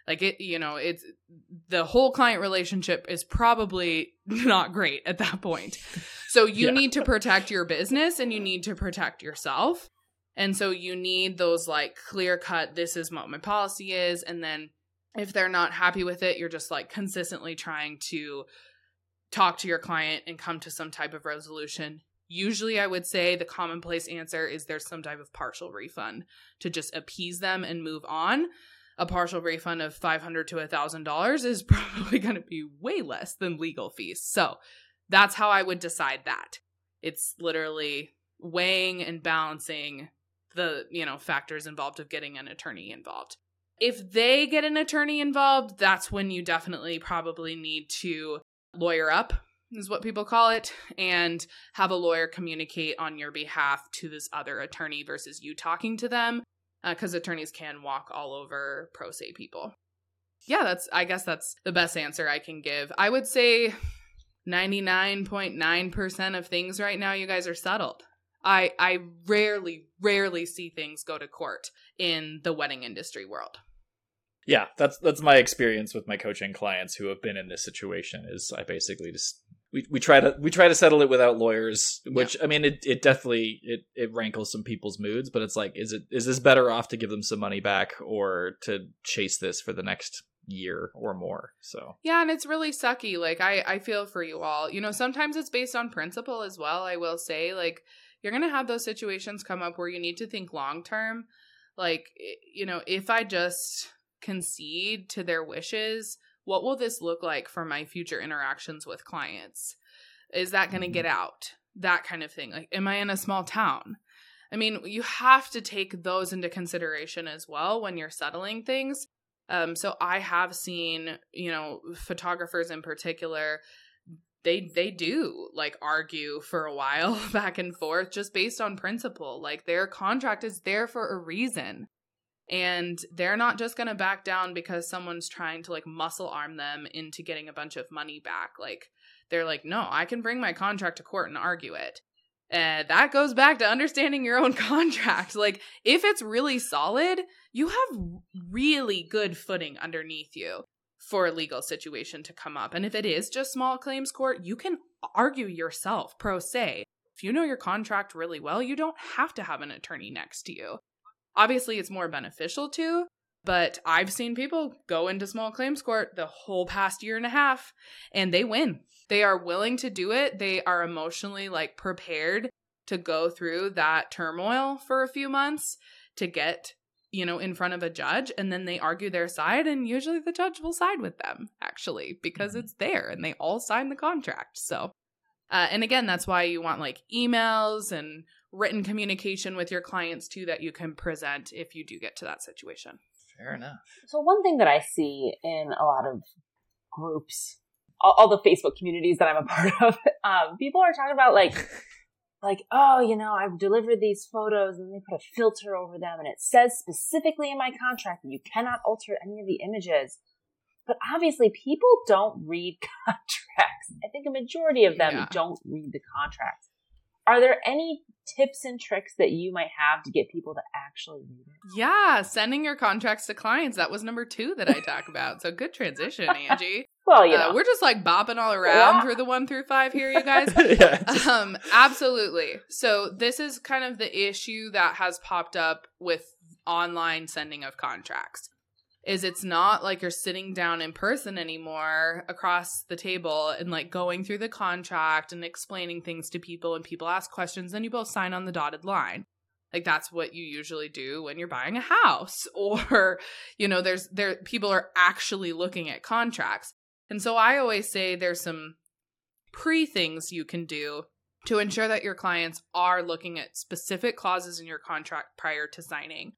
Like it, you know, it's the whole client relationship is probably [laughs] not great at that point. So you Yeah. need to protect your business and you need to protect yourself. And so you need those like clear cut, this is what my policy is. And then if they're not happy with it, you're just like consistently trying to talk to your client and come to some type of resolution. Usually, I would say the commonplace answer is there's some type of partial refund to just appease them and move on. A partial refund of 500 to $1,000 is [laughs] probably going to be way less than legal fees. So that's how I would decide that. It's literally weighing and balancing the, you know, factors involved of getting an attorney involved. If they get an attorney involved, that's when you definitely probably need to lawyer up, is what people call it, and have a lawyer communicate on your behalf to this other attorney versus you talking to them, Uh, because attorneys can walk all over pro se people. Yeah, that's, I guess that's the best answer I can give. I would say 99.9% of things right now, you guys are settled. I, I rarely, rarely see things go to court in the wedding industry world. Yeah, that's that's my experience with my coaching clients who have been in this situation. Is I basically just we, we try to we try to settle it without lawyers, which I mean it, it definitely it, it rankles some people's moods, but it's like is it is this better off to give them some money back or to chase this for the next year or more? So Yeah, and it's really sucky. Like I I feel for you all. You know, sometimes it's based on principle as well, I will say. Like you're going to have those situations come up where you need to think long term. Like you know, if I just concede to their wishes, what will this look like for my future interactions with clients? Is that going to get out? That kind of thing. Like am I in a small town? I mean, you have to take those into consideration as well when you're settling things. Um, so I have seen, you know, photographers in particular, they they do like argue for a while [laughs] back and forth just based on principle. Like their contract is there for a reason. And they're not just going to back down because someone's trying to like muscle arm them into getting a bunch of money back. Like they're like, "No, I can bring my contract to court and argue it." And that goes back to understanding your own [laughs] contract. Like, if it's really solid, you have really good footing underneath you for a legal situation to come up. And if it is just small claims court, you can argue yourself pro se. If you know your contract really well, you don't have to have an attorney next to you. Obviously, it's more beneficial to, but I've seen people go into small claims court the whole past year and a half and they win. They are willing to do it. They are emotionally like prepared to go through that turmoil for a few months to get, you know, in front of a judge and then they argue their side and usually the judge will side with them actually because it's there and they all sign the contract. So uh, and again, that's why you want like emails and written communication with your clients too that you can present if you do get to that situation. fair enough. So one thing that I see in a lot of groups, all, all the Facebook communities that I'm a [laughs] part of, um, people are talking about like, [laughs] like, oh, you know, I've delivered these photos and they put a filter over them and it says specifically in my contract that you cannot alter any of the images. But obviously people don't read [laughs] contracts. I think a majority of them Yeah. don't read the contracts. Are there any tips and tricks that you might have to get people to actually read it? Yeah, sending your contracts to clients. That was number two that I talk about. So good transition, [laughs] Angie. Well, you Uh, we're just like bopping all around Yeah. through the one through five here, you [laughs] guys. yeah, just- um absolutely so this is kind of the issue that has popped up with online sending of contracts is it's not like you're sitting down in person anymore across the table and like going through the contract and explaining things to people and people ask questions then you both sign on the dotted line like that's what you usually do when you're buying a house [laughs] or you know there's there people are actually looking at contracts and so i always say there's some pre things you can do to ensure that your clients are looking at specific clauses in your contract prior to signing.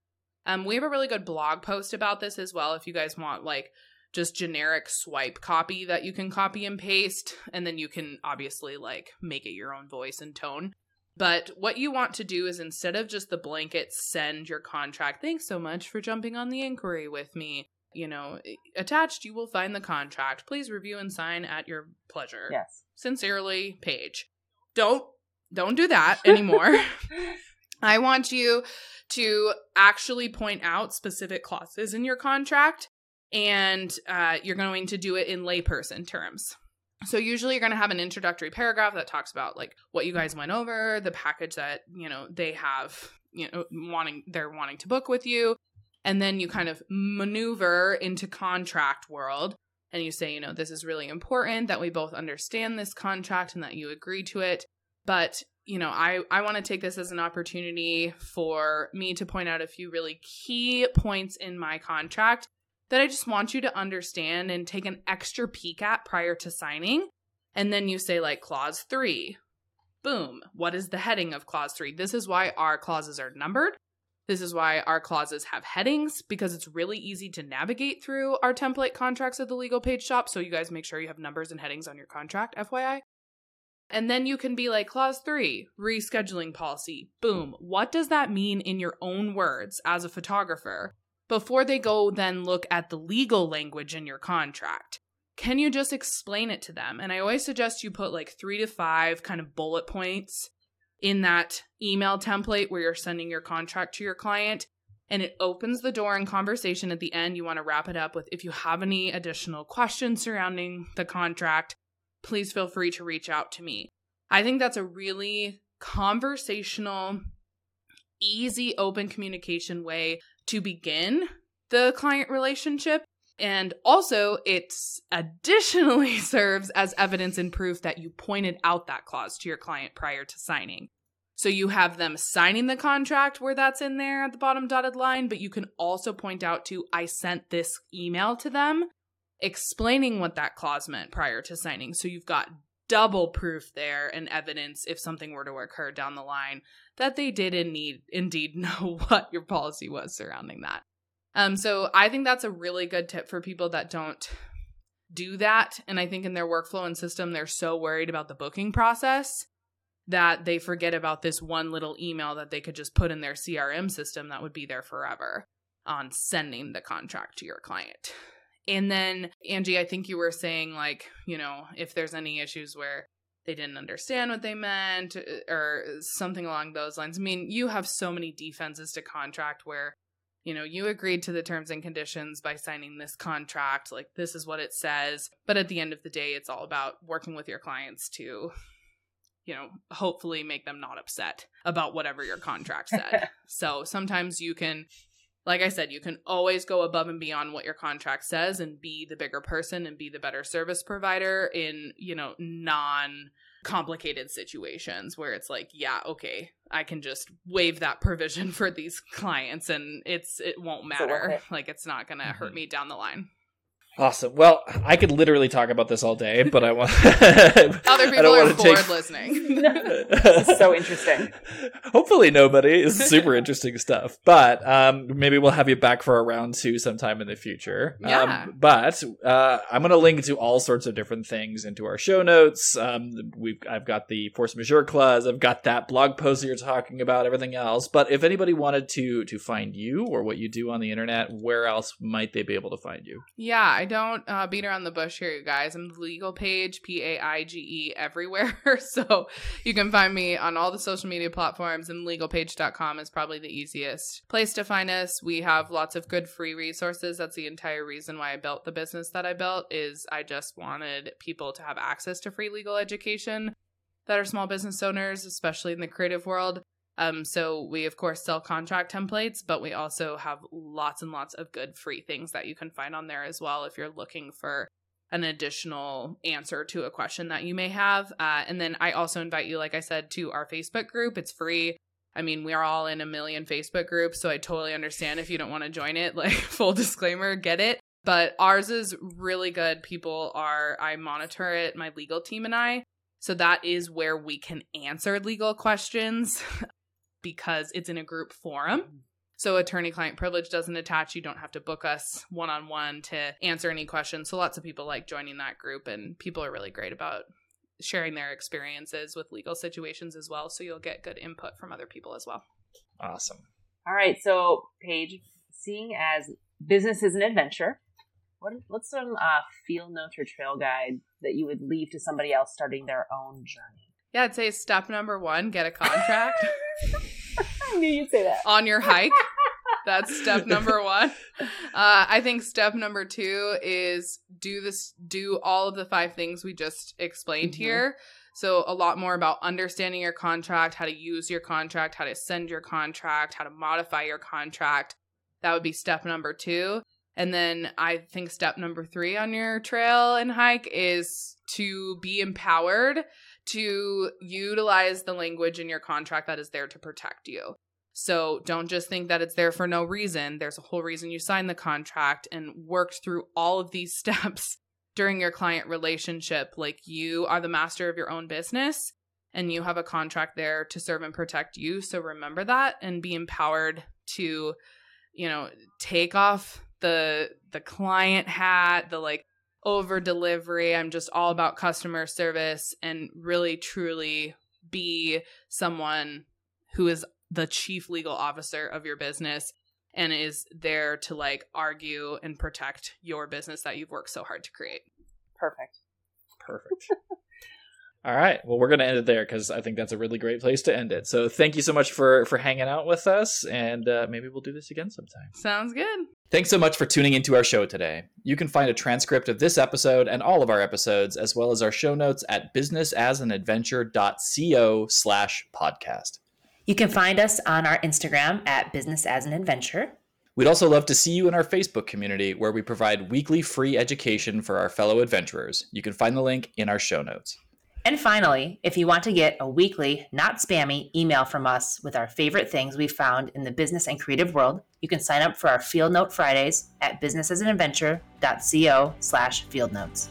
Um, we have a really good blog post about this as well. If you guys want like just generic swipe copy that you can copy and paste, and then you can obviously like make it your own voice and tone. But what you want to do is instead of just the blanket send your contract, thanks so much for jumping on the inquiry with me. You know, attached you will find the contract. Please review and sign at your pleasure yes. sincerely Paige. Don't don't do that [laughs] anymore. [laughs] I want you to actually point out specific clauses in your contract and uh, you're going to do it in layperson terms. So usually you're going to have an introductory paragraph that talks about like what you guys went over, the package that, you know, they have, you know, wanting they're wanting to book with you, and then you kind of maneuver into contract world and you say, you know, this is really important that we both understand this contract and that you agree to it. But, you know, I, I want to take this as an opportunity for me to point out a few really key points in my contract that I just want you to understand and take an extra peek at prior to signing. And then you say, like, clause three. Boom. What is the heading of clause three? This is why our clauses are numbered. This is why our clauses have headings because it's really easy to navigate through our template contracts at the Legal Paige shop. So you guys make sure you have numbers and headings on your contract, FYI. And then you can be like, clause three, rescheduling policy. Boom. What does that mean in your own words as a photographer before they go then look at the legal language in your contract? Can you just explain it to them? And I always suggest you put like three to five kind of bullet points in that email template where you're sending your contract to your client. And it opens the door in conversation at the end. You want to wrap it up with if you have any additional questions surrounding the contract, please feel free to reach out to me. I think that's a really conversational, easy, open communication way to begin the client relationship. And also, it additionally [laughs] serves as evidence and proof that you pointed out that clause to your client prior to signing. So you have them signing the contract where that's in there at the bottom dotted line, but you can also point out to I sent this email to them explaining what that clause meant prior to signing. So you've got double proof there and evidence if something were to occur down the line that they did indeed indeed [laughs] know what your policy was surrounding that. Um so I think that's a really good tip for people that don't do that and I think in their workflow and system they're so worried about the booking process that they forget about this one little email that they could just put in their CRM system that would be there forever on sending the contract to your client. And then, Angie, I think you were saying, like, you know, if there's any issues where they didn't understand what they meant uh, or something along those lines. I mean, you have so many defenses to contract where, you know, you agreed to the terms and conditions by signing this contract. Like, this is what it says. But at the end of the day, it's all about working with your clients to you know, hopefully make them not upset about whatever your contract said. [laughs] so sometimes you can, like I said, you can always go above and beyond what your contract says and be the bigger person and be the better service provider in, you know, non complicated situations where it's like, yeah, okay, I can just waive that [laughs] provision for these clients and it's it won't matter. Like it's not going to mm-hmm. hurt me down the line. Awesome. Well, I could literally talk about this all day, but I want [laughs] other people are bored take... listening. so interesting. [laughs] Hopefully, nobody. is super interesting stuff. But um, maybe we'll have you back for a round two sometime in the future. Yeah. Um, but uh, I'm going to link to all sorts of different things into our show notes. Um, we've I've got the force majeure clause. I've got that blog post that you're talking about. Everything else. But if anybody wanted to to find you or what you do on the internet, where else might they be able to find you? Yeah don't uh, beat around the bush here, you guys. I'm the Legal Paige, P A I G E, everywhere. [laughs] so you can find me on all the social media platforms, and legalpaige.com is probably the easiest place to find us. We have lots of good free resources. That's the entire reason why I built the business that I built is I just wanted people to have access to free legal education that are small business owners, especially in the creative world. Um, so we of course sell contract templates, but we also have lots and lots of good free things that you can find on there as well if you're looking for an additional answer to a question that you may have. Uh, and then I also invite you, like I said, to our Facebook group. It's free. I mean, we are all in a million Facebook groups, so I totally understand if you don't want to join it. [laughs] Like, full disclaimer, get it. But ours is really good. People are, I monitor it, my legal team and I. So that is where we can answer legal questions [laughs] because it's in a group forum. Mm-hmm. So attorney client privilege doesn't attach. You don't have to book us one on one to answer any questions. So lots of people like joining that group and people are really great about sharing their experiences with legal situations as well. So you'll get good input from other people as well. Awesome. All right. So Paige, seeing as business is an adventure, what, what's some uh, field notes or trail guide that you would leave to somebody else starting their own journey? Yeah, I'd say step number one, get a contract. [laughs] I knew you'd say that. On your hike. That's step [laughs] number one. Uh, I think step number two is do this, do all of the five things we just explained Mhm. here. So a lot more about understanding your contract, how to use your contract, how to send your contract, how to modify your contract. That would be step number two. And then I think step number three on your trail and hike is to be empowered to utilize the language in your contract that is there to protect you. So don't just think that it's there for no reason. There's a whole reason you signed the contract and worked through all of these [laughs] steps during your client relationship. Like you are the master of your own business and you have a contract there to serve and protect you. So remember that and be empowered to, you know, take off the the client hat, the like over delivery. I'm just all about customer service and really truly be someone who is the chief legal officer of your business and is there to like argue and protect your business that you've worked so hard to create. Perfect. Perfect. [laughs] All right. Well, we're going to end it there because I think that's a really great place to end it. So thank you so much for for hanging out with us, and uh, maybe we'll do this again sometime. Sounds good. Thanks so much for tuning into our show today. You can find a transcript of this episode and all of our episodes, as well as our show notes at businessasanadventure.co slash podcast. You can find us on our Instagram at Business as an Adventure. We'd also love to see you in our Facebook community where we provide weekly free education for our fellow adventurers. You can find the link in our show notes. And finally, if you want to get a weekly, not spammy email from us with our favorite things we found in the business and creative world, you can sign up for our Field Note Fridays at businessasanadventure.co slash field notes.